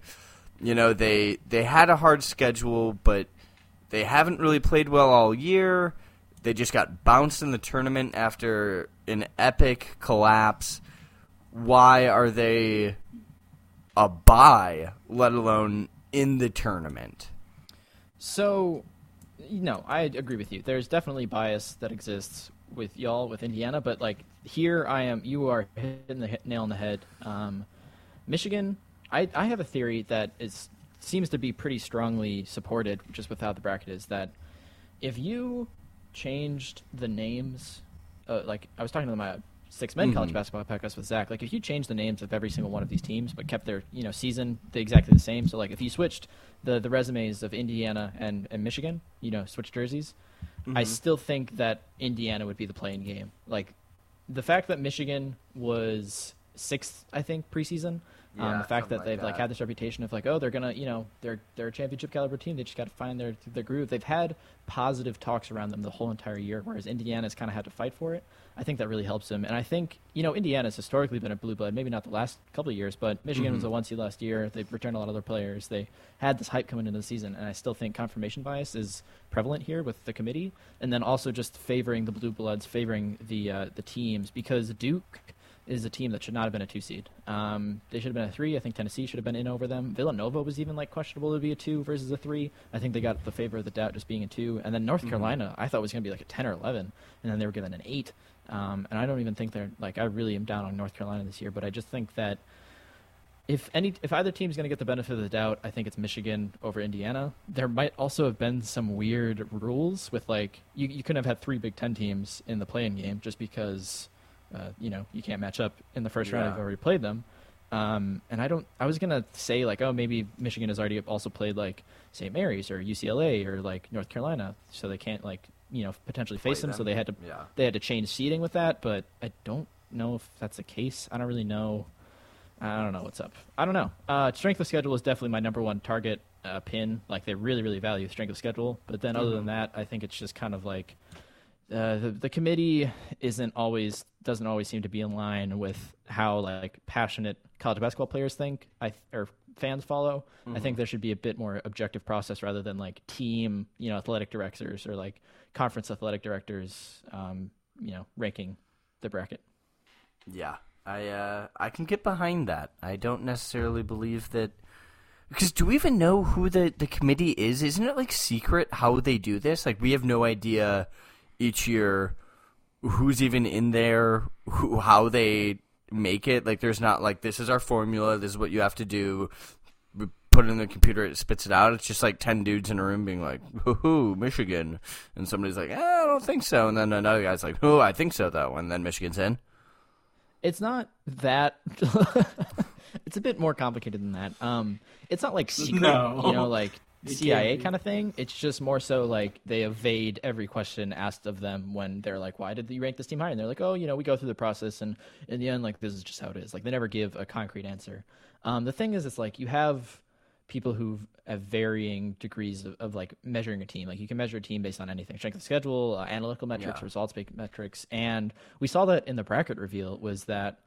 You know, they they had a hard schedule, but they haven't really played well all year. They just got bounced in the tournament after an epic collapse. Why are they a bye, let alone in the tournament? So, no, I agree with you. There's definitely bias that exists with y'all with Indiana, but like here, I am. You are hitting the nail on the head. Um, Michigan, I I have a theory that is seems to be pretty strongly supported, just with how the bracket is. That if you changed the names, uh, like I was talking to my six men college mm-hmm. basketball podcast with Zach. Like if you change the names of every single one of these teams, but kept their you know season the, exactly the same. So like if you switched the the resumes of Indiana and, and Michigan, you know, switch jerseys, I mm-hmm. still think that Indiana would be the play-in game. Like the fact that Michigan was sixth, I think preseason. Um, the fact that like they've like had this reputation of like, oh, they're gonna, you know, they're they're a championship caliber team. They just got to find their their groove. They've had positive talks around them the whole entire year, whereas Indiana's kind of had to fight for it. I think that really helps them, and I think you know Indiana's historically been a blue blood. Maybe not the last couple of years, but Michigan was a one seed last year. They've returned a lot of their players. They had this hype coming into the season, and I still think confirmation bias is prevalent here with the committee, and then also just favoring the blue bloods, favoring the uh, the teams because Duke is a team that should not have been a two seed. Um, they should have been a three. I think Tennessee should have been in over them. Villanova was even like questionable to be a two versus a three. I think they got the favor of the doubt just being a two. And then North Carolina, I thought was going to be like a ten or eleven, and then they were given an eight. Um, and I don't even think they're like I really am down on North Carolina this year, but I just think that if any if either team's going to get the benefit of the doubt, I think it's Michigan over Indiana. There might also have been some weird rules with like you you couldn't have had three Big Ten teams in the play-in game just because uh, you know you can't match up in the first round. Yeah. You've already played them. Um, and I don't. I was gonna say like, oh, maybe Michigan has already also played like St. Mary's or UCLA or like North Carolina, so they can't like you know potentially face Play them. So they had to Yeah. they had to change seating with that. But I don't know if that's the case. I don't really know. I don't know what's up. I don't know. Uh, strength of schedule is definitely my number one target uh, pin. Like they really, really value strength of schedule. But then other than that, I think it's just kind of like uh, the the committee isn't always doesn't always seem to be in line with how like passionate college basketball players think I th- or fans follow. I think there should be a bit more objective process rather than like team you know athletic directors or like conference athletic directors um, you know ranking the bracket. Yeah, I uh, I can get behind that. I don't necessarily believe that because do we even know who the the committee is? Isn't it like secret how they do this? Like we have no idea each year who's even in there, who how they make it. Like there's not like this is our formula. This is what you have to do. We Put it in the computer, it spits it out. It's just like ten dudes in a room being like, "Hoo Michigan," and somebody's like, eh, "I don't think so," and then another guy's like, "Oh, I think so though," and then Michigan's in. It's not that. it's a bit more complicated than that. Um, it's not like secret, No. you know, like It CIA kind of thing. It's just more so like they evade every question asked of them when they're like, "Why did you rank this team higher?" And they're like, "Oh, you know, we go through the process, and in the end, like this is just how it is." Like they never give a concrete answer. Um, the thing is, it's like you have people who have varying degrees of, of, like measuring a team. Like you can measure a team based on anything: strength of schedule, uh, analytical metrics, yeah. results-based metrics. And we saw that in the bracket reveal was that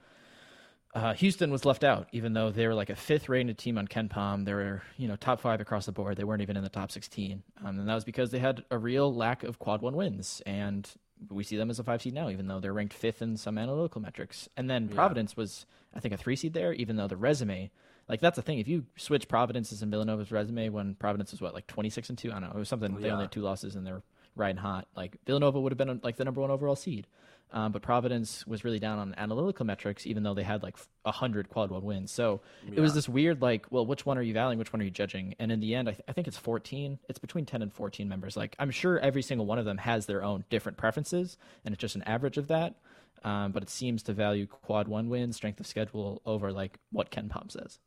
uh, Houston was left out, even though they were like a fifth rated team on KenPom. They were, you know, top five across the board. They weren't even in the top 16. Um, and that was because they had a real lack of quad one wins. And we see them as a five seed now, even though they're ranked fifth in some analytical metrics. And then Providence yeah. was, I think, a three seed there, even though the resume, like that's the thing. If you switch Providence's and Villanova's resume when Providence was what, like 26 and two? I don't know. It was something, yeah. they only had two losses and they're riding hot. Like Villanova would have been like the number one overall seed. Um, but Providence was really down on analytical metrics, even though they had like hundred quad one wins. So yeah. it was this weird, like, well, which one are you valuing? Which one are you judging? And in the end, I, th- I, think it's fourteen. It's between ten and fourteen members. Like, I'm sure every single one of them has their own different preferences, and it's just an average of that. Um, but it seems to value quad one wins, strength of schedule over like what KenPom says.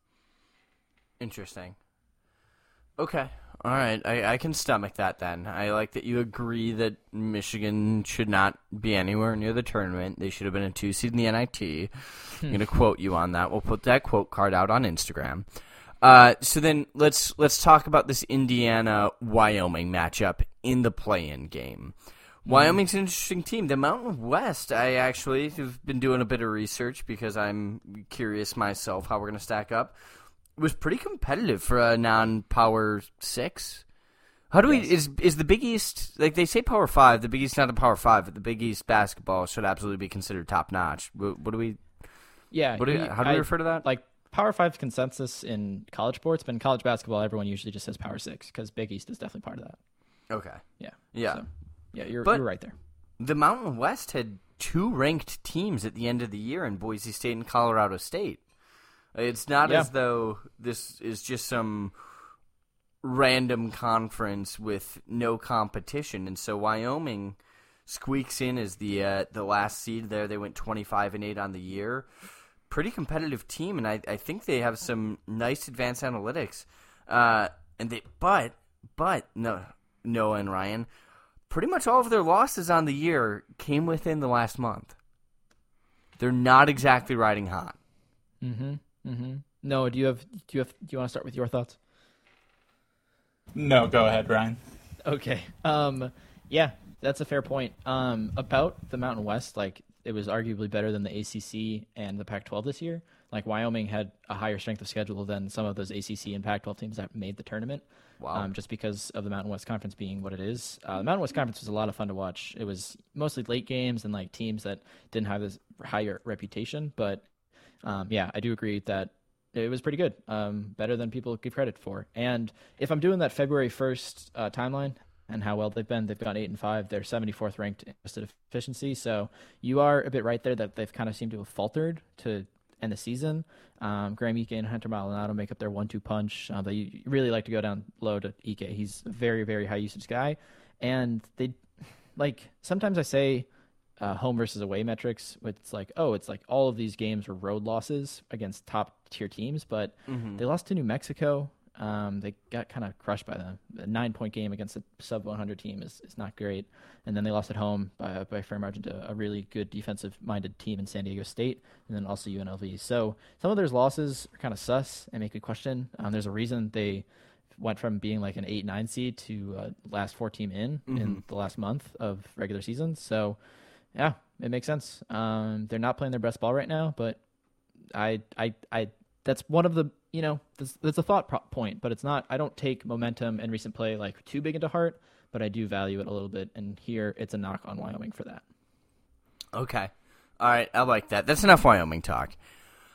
Interesting. Okay. All right. I, I can stomach that then. I like that you agree that Michigan should not be anywhere near the tournament. They should have been a two seed in the NIT. I'm going to quote you on that. We'll put that quote card out on Instagram. Uh, so then let's let's talk about this Indiana Wyoming matchup in the play-in game. Mm-hmm. Wyoming's an interesting team. The Mountain West, I actually have been doing a bit of research because I'm curious myself how we're going to stack up was pretty competitive for a non-power six. How do yes. we is is the Big East like they say Power Five? The Big East not the Power Five, but the Big East basketball should absolutely be considered top notch. What, what, do we? Yeah, what do we, how do we I, refer to that? Like Power Five consensus in college sports, but in college basketball, everyone usually just says Power Six because Big East is definitely part of that. Okay. Yeah. Yeah. So, yeah, you're but you're right there. The Mountain West had two ranked teams at the end of the year in Boise State and Colorado State. It's not yeah. as though this is just some random conference with no competition, and so Wyoming squeaks in as the uh, the last seed there. They went twenty five and eight on the year. Pretty competitive team, and I, I think they have some nice advanced analytics. Uh, and they but but no Noah and Ryan, pretty much all of their losses on the year came within the last month. They're not exactly riding hot. Mm-hmm. Mm-hmm. No, do you have do you have do you want to start with your thoughts? No, go ahead, Ryan. Okay. Um, yeah, that's a fair point. Um, about the Mountain West, like it was arguably better than the ACC and the Pac-12 this year. Like Wyoming had a higher strength of schedule than some of those ACC and Pac-12 teams that made the tournament. Wow. Um, just because of the Mountain West Conference being what it is. Uh, the Mountain West Conference was a lot of fun to watch. It was mostly late games and like teams that didn't have this higher reputation, but um, yeah, I do agree that it was pretty good, um, better than people give credit for. And if I'm doing that February 1st uh, timeline and how well they've been, they've gone eight and five. They're 74th ranked in adjusted efficiency. So you are a bit right there that they've kind of seemed to have faltered to end the season. Um, Graham Ike and Hunter Maldonado make up their one-two punch. Uh, they really like to go down low to Ike. He's a very, very high usage guy, and they like sometimes I say uh, home versus away metrics. It's like, oh, it's like all of these games were road losses against top tier teams, but mm-hmm. they lost to New Mexico. Um, they got kind of crushed by them. A nine point game against a sub 100 team is, is not great. And then they lost at home by, by fair margin to a really good defensive minded team in San Diego State, and then also UNLV. So some of those losses are kind of sus and make a question. Um, there's a reason they went from being like an 8 9 seed to uh, last four team in mm-hmm. in the last month of regular season. So yeah, it makes sense. Um, they're not playing their best ball right now, but I, I, I. That's one of the you know that's, that's a thought point, but it's not. I don't take momentum and recent play like too big into heart, but I do value it a little bit. And here, it's a knock on Wyoming for that. Okay, all right, I like that. That's enough Wyoming talk.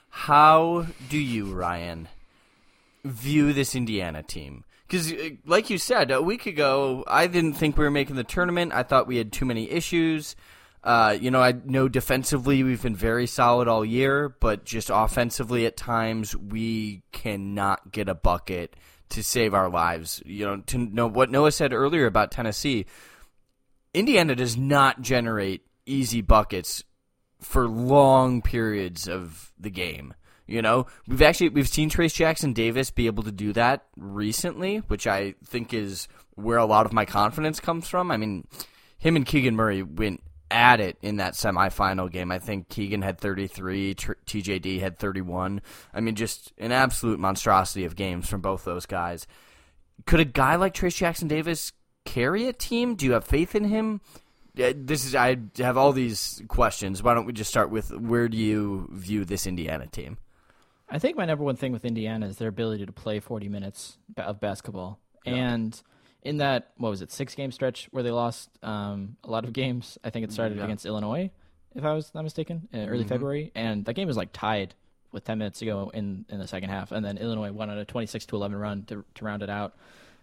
How do you, Ryan, view this Indiana team? Because, uh, like you said, a week ago, I didn't think we were making the tournament. I thought we had too many issues. Uh, you know, I know defensively we've been very solid all year, but just offensively at times we cannot get a bucket to save our lives. You know, to know what Noah said earlier about Tennessee, Indiana does not generate easy buckets for long periods of the game. You know, we've actually we've seen Trayce Jackson Davis be able to do that recently, which I think is where a lot of my confidence comes from. I mean, him and Keegan Murray went at it in that semifinal game. I think Keegan had 33, Tr- TJD had 31. I mean, just an absolute monstrosity of games from both those guys. Could a guy like Trayce Jackson Davis carry a team? Do you have faith in him? Uh, this is I have all these questions. Why don't we just start with where do you view this Indiana team? I think my number one thing with Indiana is their ability to play 40 minutes of basketball. Yeah. And in that, what was it, six game stretch where they lost um, a lot of games, I think it started yeah. against Illinois, if I was not mistaken, early mm-hmm. February. And that game was like tied with 10 minutes to go in, in the second half. And then Illinois won on a 26 to 11 run to, to round it out.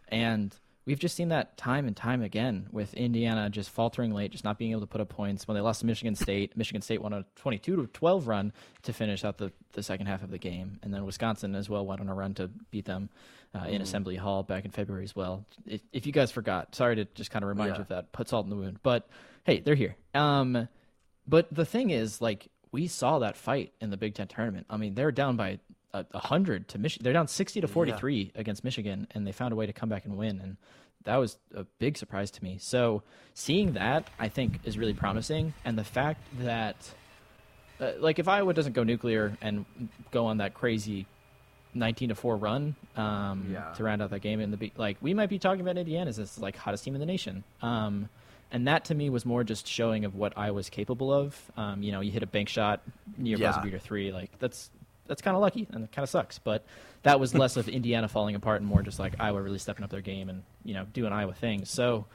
And we've just seen that time and time again with Indiana just faltering late, just not being able to put up points. When they lost to Michigan State, Michigan State won a 22 to 12 run to finish out the, the second half of the game, and then Wisconsin as well went on a run to beat them uh, in mm. Assembly Hall back in February as well. If, if, you guys forgot, sorry to just kind of remind yeah. you of that. Put salt in the wound, but hey, they're here. Um, but the thing is, like we saw that fight in the Big Ten tournament. I mean, they're down by a, hundred to Michigan. They're down sixty to forty three yeah. against Michigan, and they found a way to come back and win. And that was a big surprise to me. So seeing that, I think, is really promising. And the fact that, uh, like, if Iowa doesn't go nuclear and go on that crazy 19 to 4 run um, yeah. to round out that game And the like we might be talking about Indiana as this like hottest team in the nation. Um, and that to me was more just showing of what I was capable of. Um, you know, you hit a bank shot near yeah. buzzer beater three, like that's that's kind of lucky and it kind of sucks. But that was less of Indiana falling apart and more just like Iowa really stepping up their game and you know doing Iowa things. So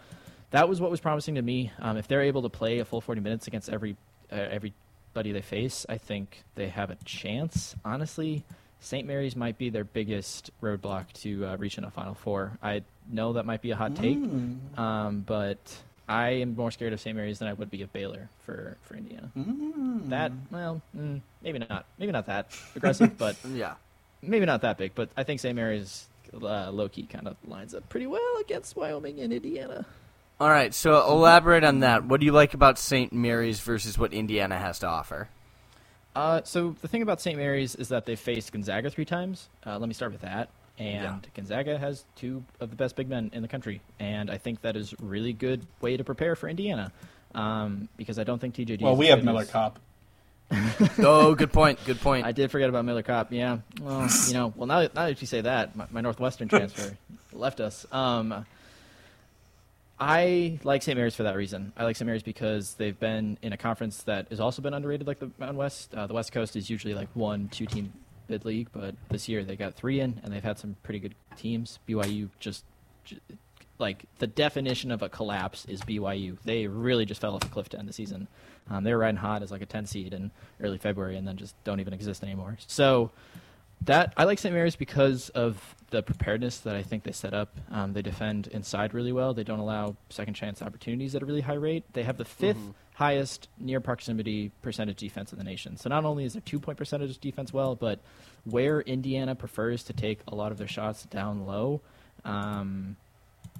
that was what was promising to me. Um, if they're able to play a full 40 minutes against every uh, everybody they face, I think they have a chance. Honestly, St. Mary's might be their biggest roadblock to uh, reaching a Final Four. I know that might be a hot take, mm. um, but I am more scared of St. Mary's than I would be of Baylor for, for Indiana. Mm. That well, mm, maybe not, maybe not that aggressive, but yeah, maybe not that big. But I think St. Mary's uh, low key kind of lines up pretty well against Wyoming and Indiana. All right, so elaborate on that. What do you like about St. Mary's versus what Indiana has to offer? Uh, so the thing about St. Mary's is that they faced Gonzaga three times. Uh, let me start with that and yeah. Gonzaga has two of the best big men in the country, and I think that is a really good way to prepare for Indiana, um, because I don't think TJD. Well, we have Miller Kopp. oh, good point. Good point. I did forget about Miller Kopp. Yeah. Well, you know, well now, now that you say that, my, my Northwestern transfer left us. Um, I like St. Mary's for that reason. I like St. Mary's because they've been in a conference that has also been underrated, like the Mountain West. Uh, the West Coast is usually like one, two team bid league, but this year they got three in, and they've had some pretty good teams. BYU just, just like the definition of a collapse is BYU. They really just fell off a cliff to end the season. Um, they were riding hot as like a 10 seed in early February, and then just don't even exist anymore. So that I like St. Mary's because of the preparedness that I think they set up. Um, they defend inside really well. They don't allow second chance opportunities at a really high rate. They have the 5th mm-hmm. highest near proximity percentage defense in the nation. So not only is their two point percentage defense well, but where Indiana prefers to take a lot of their shots down low, um,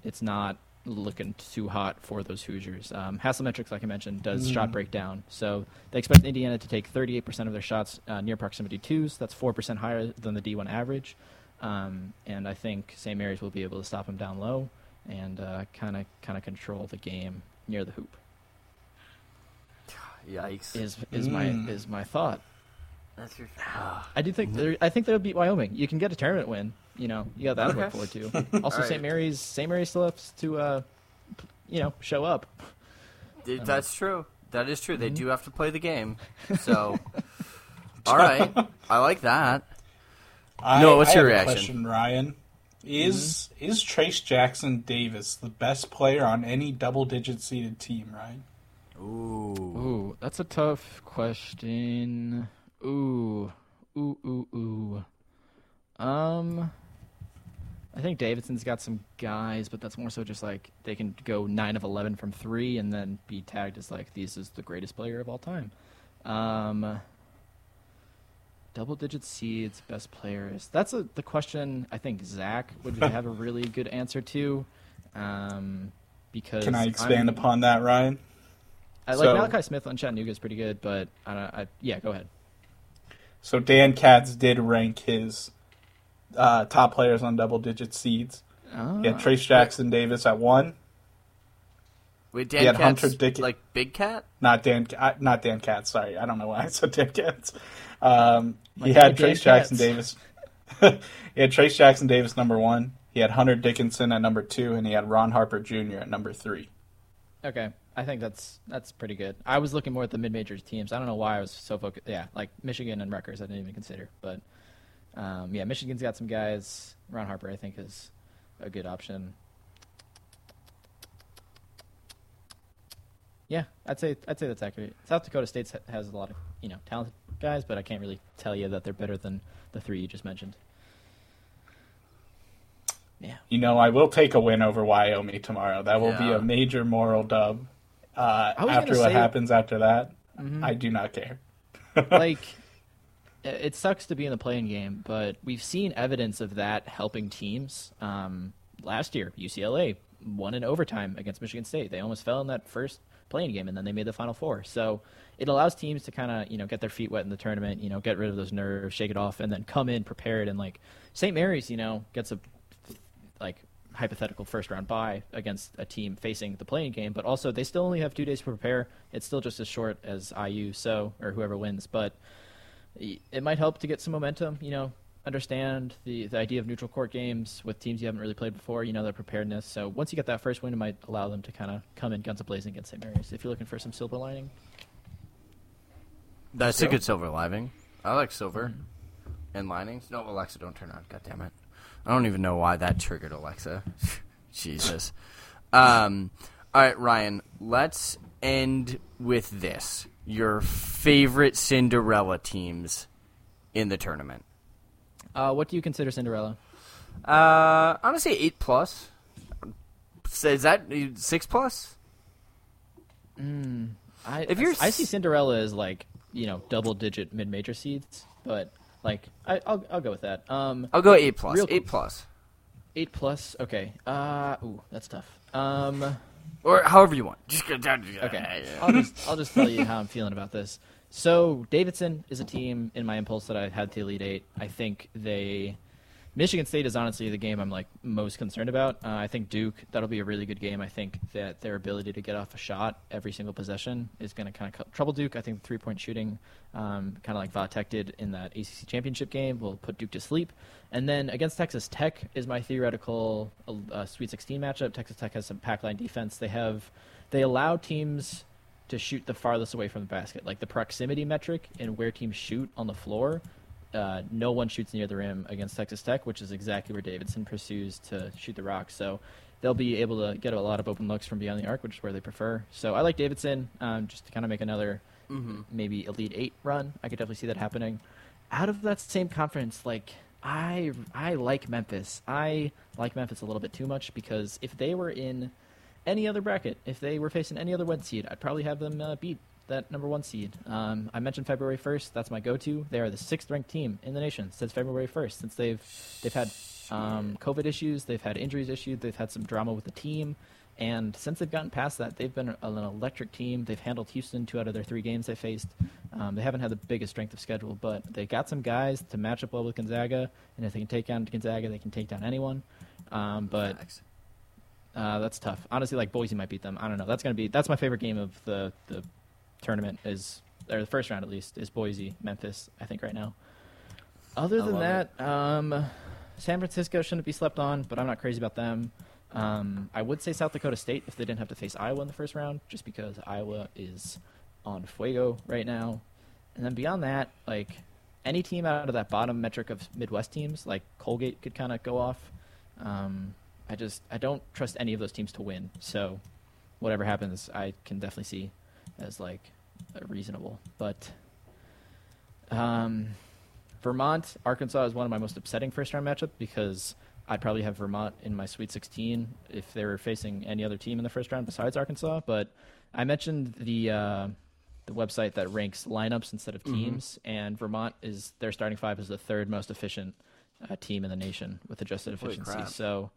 it's not looking too hot for those Hoosiers. Um, Haslametrics, like I mentioned, does mm. shot breakdown. So they expect Indiana to take 38% of their shots uh, near proximity twos. That's 4% higher than the D1 average. Um, and I think St. Mary's will be able to stop them down low and kind of kind of control the game near the hoop. Yikes! Is is mm. my is my thought. That's your. I do think I think they'll beat Wyoming. You can get a tournament win. You know, you got that to look forward to. Also, right. St. Mary's St. Mary's still has to, uh, you know, show up. That's true. That is true. They mm-hmm. do have to play the game. So, all right, I like that. I, no, what's I your reaction, question, Ryan? Is mm-hmm. is Trayce Jackson Davis the best player on any double-digit seeded team? Right? Ooh, ooh, that's a tough question. Ooh, ooh, ooh, ooh. Um, I think Davidson's got some guys, but that's more so just like they can go nine of eleven from three and then be tagged as like this is the greatest player of all time. Um, double digit seeds, best players. That's a, the question I think Zach would have a really good answer to. Um, because can I expand I'm, upon that, Ryan? I like so, Malachi Smith on Chattanooga is pretty good, but I don't. I, yeah, go ahead. So Dan Katz did rank his uh, top players on double digit seeds. Oh. He had Trayce Jackson Davis at one. Wait, Dan He had Katz, Hunter Dick- like Big Cat? Not Dan, not Dan Katz. Sorry, I don't know why I said Dan Katz. Um, My he guy, had Dan Trayce Jackson Katz. Davis. he had Trayce Jackson Davis number one. He had Hunter Dickinson at number two, and he had Ron Harper Jr. at number three. Okay, I think that's that's pretty good. I was looking more at the mid majors teams. I don't know why I was so focused. Yeah, like Michigan and Rutgers, I didn't even consider. But um, yeah, Michigan's got some guys. Ron Harper, I think, is a good option. Yeah, I'd say I'd say that's accurate. South Dakota State has a lot of you know talented guys, but I can't really tell you that they're better than the three you just mentioned. Yeah. You know, I will take a win over Wyoming tomorrow. That will be a major moral dub. Uh, after what say- happens after that, Mhm. I do not care. like it sucks to be in the play-in game, but we've seen evidence of that helping teams. Um, last year, UCLA won in overtime against Michigan State. They almost fell in that first play-in game, and then they made the Final Four. So it allows teams to kind of you know get their feet wet in the tournament, you know, get rid of those nerves, shake it off, and then come in prepared. And like St. Mary's, you know, gets a like hypothetical first round bye against a team facing the play-in game, but also they still only have two days to prepare. It's still just as short as IU, so or whoever wins, but it might help to get some momentum. You know, understand the the idea of neutral court games with teams you haven't really played before. You know their preparedness. So once you get that first win, it might allow them to kind of come in guns a blazing against St. Mary's. If you're looking for some silver lining, That's a good silver lining. I like silver and linings. No, Alexa, don't turn on. God damn it! I don't even know why that triggered Alexa. Jesus. Um, all right, Ryan. Let's end with this: your favorite Cinderella teams in the tournament. uh, what do you consider Cinderella? Uh, I'm gonna say eight plus. Is that six plus? I If you're I see Cinderella as like you know double digit mid major seeds, but like I, I'll I'll go with that. Um, I'll go eight plus. Real- Eight plus, eight plus. Okay. Uh, ooh, that's tough. Um. Or however you want. Just go down. Okay. I'll just I'll just tell you how I'm feeling about this. So Davidson is a team in my impulse that I had to Elite Eight. I think they Michigan State is honestly the game I'm like most concerned about. Uh, I think Duke that'll be a really good game. I think that their ability to get off a shot every single possession is going to kind of trouble Duke. I think three point shooting, um, kind of like Vatek did in that ACC championship game, will put Duke to sleep. And then against Texas Tech is my theoretical uh, Sweet 16 matchup. Texas Tech has some pack line defense. They have they allow teams to shoot the farthest away from the basket, like the proximity metric and where teams shoot on the floor. Uh, no one shoots near the rim against Texas Tech, which is exactly where Davidson pursues to shoot the rock. So they'll be able to get a lot of open looks from beyond the arc, which is where they prefer. So I like Davidson um, just to kind of make another maybe Elite Eight run. I could definitely see that happening. Out of that same conference, like I I like Memphis. I like Memphis a little bit too much because if they were in any other bracket, if they were facing any other one seed, I'd probably have them uh, beat that number one seed. Um, I mentioned February first. That's my go-to. They are the sixth ranked team in the nation since February first. Since they've they've had um, COVID issues, they've had injuries issues, they've had some drama with the team, and since they've gotten past that, they've been an electric team. They've handled Houston two out of their three games they faced. Um, they haven't had the biggest strength of schedule, but they got some guys to match up well with Gonzaga, and if they can take down Gonzaga, they can take down anyone. Um, but uh, that's tough. Honestly, like Boise might beat them. I don't know. That's gonna be that's my favorite game of the the tournament is or the first round at least is Boise Memphis. I think right now. Other I than that, um, San Francisco shouldn't be slept on, but I'm not crazy about them. Um, I would say South Dakota State if they didn't have to face Iowa in the first round, just because Iowa is on fuego right now. And then beyond that, like any team out of that bottom metric of Midwest teams, like Colgate could kind of go off. Um, I just I don't trust any of those teams to win. So whatever happens, I can definitely see as like reasonable. But um, Vermont, Arkansas is one of my most upsetting first round matchups because I'd probably have Vermont in my Sweet 16 if they were facing any other team in the first round besides Arkansas. But I mentioned the uh, the website that ranks lineups instead of teams, and Vermont is their starting five is the third most efficient uh, team in the nation with adjusted efficiency. So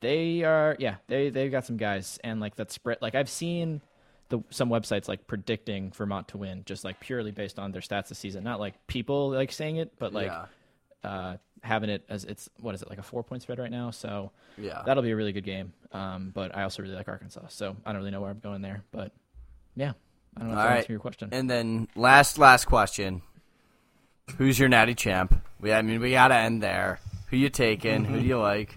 they are yeah they they've got some guys and like that spread like I've seen the some websites like predicting Vermont to win just like purely based on their stats this season not like people like saying it but like Yeah. uh, having it as it's what is it like a four point spread right now. So Yeah. that'll be a really good game. Um, but I also really like Arkansas, so I don't really know where I'm going there. But yeah, I don't know if All that right. your question. And then last last question. Who's your natty champ? We I mean we gotta end there. Who you taking? Who do you like?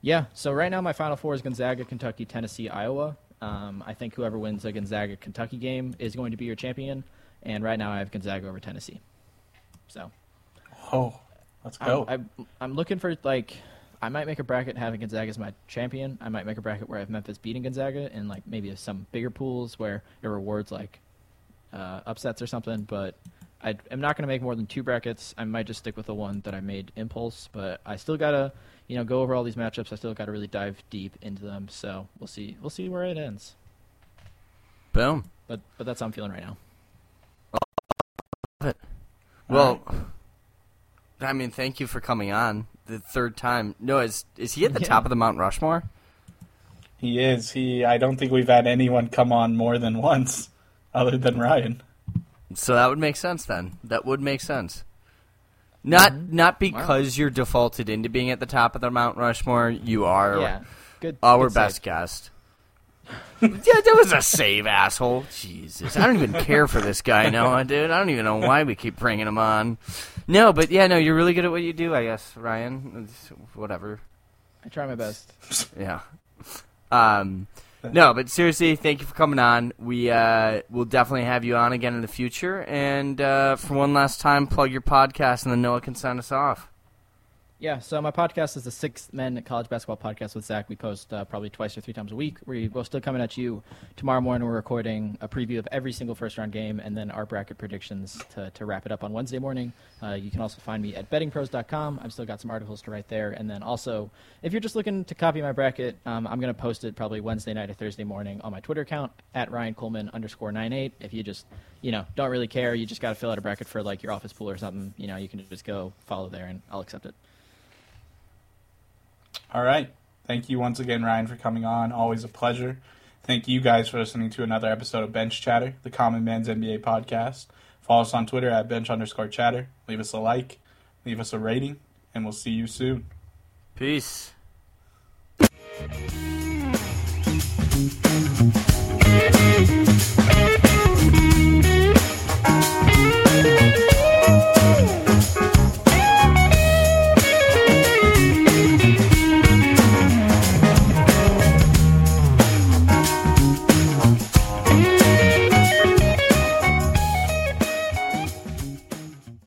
Yeah, so right now my final four is Gonzaga, Kentucky, Tennessee, Iowa. Um, I think whoever wins the Gonzaga Kentucky game is going to be your champion. And right now I have Gonzaga over Tennessee. So Oh, let's go. I'm, I'm, I'm looking for like I might make a bracket having Gonzaga as my champion. I might make a bracket where I have Memphis beating Gonzaga and like maybe some bigger pools where it rewards like uh, upsets or something. But I, I'm not going to make more than two brackets. I might just stick with the one that I made Impulse. But I still gotta you know go over all these matchups. I still gotta really dive deep into them. So we'll see we'll see where it ends. Boom. But but that's how I'm feeling right now. Well, I mean, thank you for coming on the third time. No, is is he at the Yeah. top of the Mount Rushmore? he is. He. I don't think we've had anyone come on more than once, other than Ryan. So that would make sense then. That would make sense. Not Mm-hmm. not because you're defaulted into being at the top of the Mount Rushmore. You are Yeah, good. our good save. best guest. yeah, that was a save, asshole. Jesus, I don't even care for this guy, Noah, dude. I don't even know why we keep bringing him on. No, but yeah, no, you're really good at what you do, I guess, Ryan. It's whatever. I try my best. Yeah. Um, no, but seriously, thank you for coming on. We uh, will definitely have you on again in the future. And uh, for one last time, plug your podcast, and then Noah can sign us off. Yeah, so my podcast is the Six Men College Basketball Podcast with Zach. We post uh, probably twice or three times a week. We will still coming at you tomorrow morning. We're recording a preview of every single first round game and then our bracket predictions to, to wrap it up on Wednesday morning. Uh, you can also find me at bettingpros.com. I've still got some articles to write there. And then also, if you're just looking to copy my bracket, um, I'm going to post it probably Wednesday night or Thursday morning on my Twitter account at Ryan Coleman underscore 98. If you just, you know, don't really care, you just got to fill out a bracket for like your office pool or something, you know, you can just go follow there and I'll accept it. All right. Thank you once again, Ryan, for coming on. Always a pleasure. Thank you guys for listening to another episode of Bench Chatter, the Common Man's NBA podcast. Follow us on Twitter at bench underscore chatter. Leave us a like, leave us a rating, and we'll see you soon. Peace.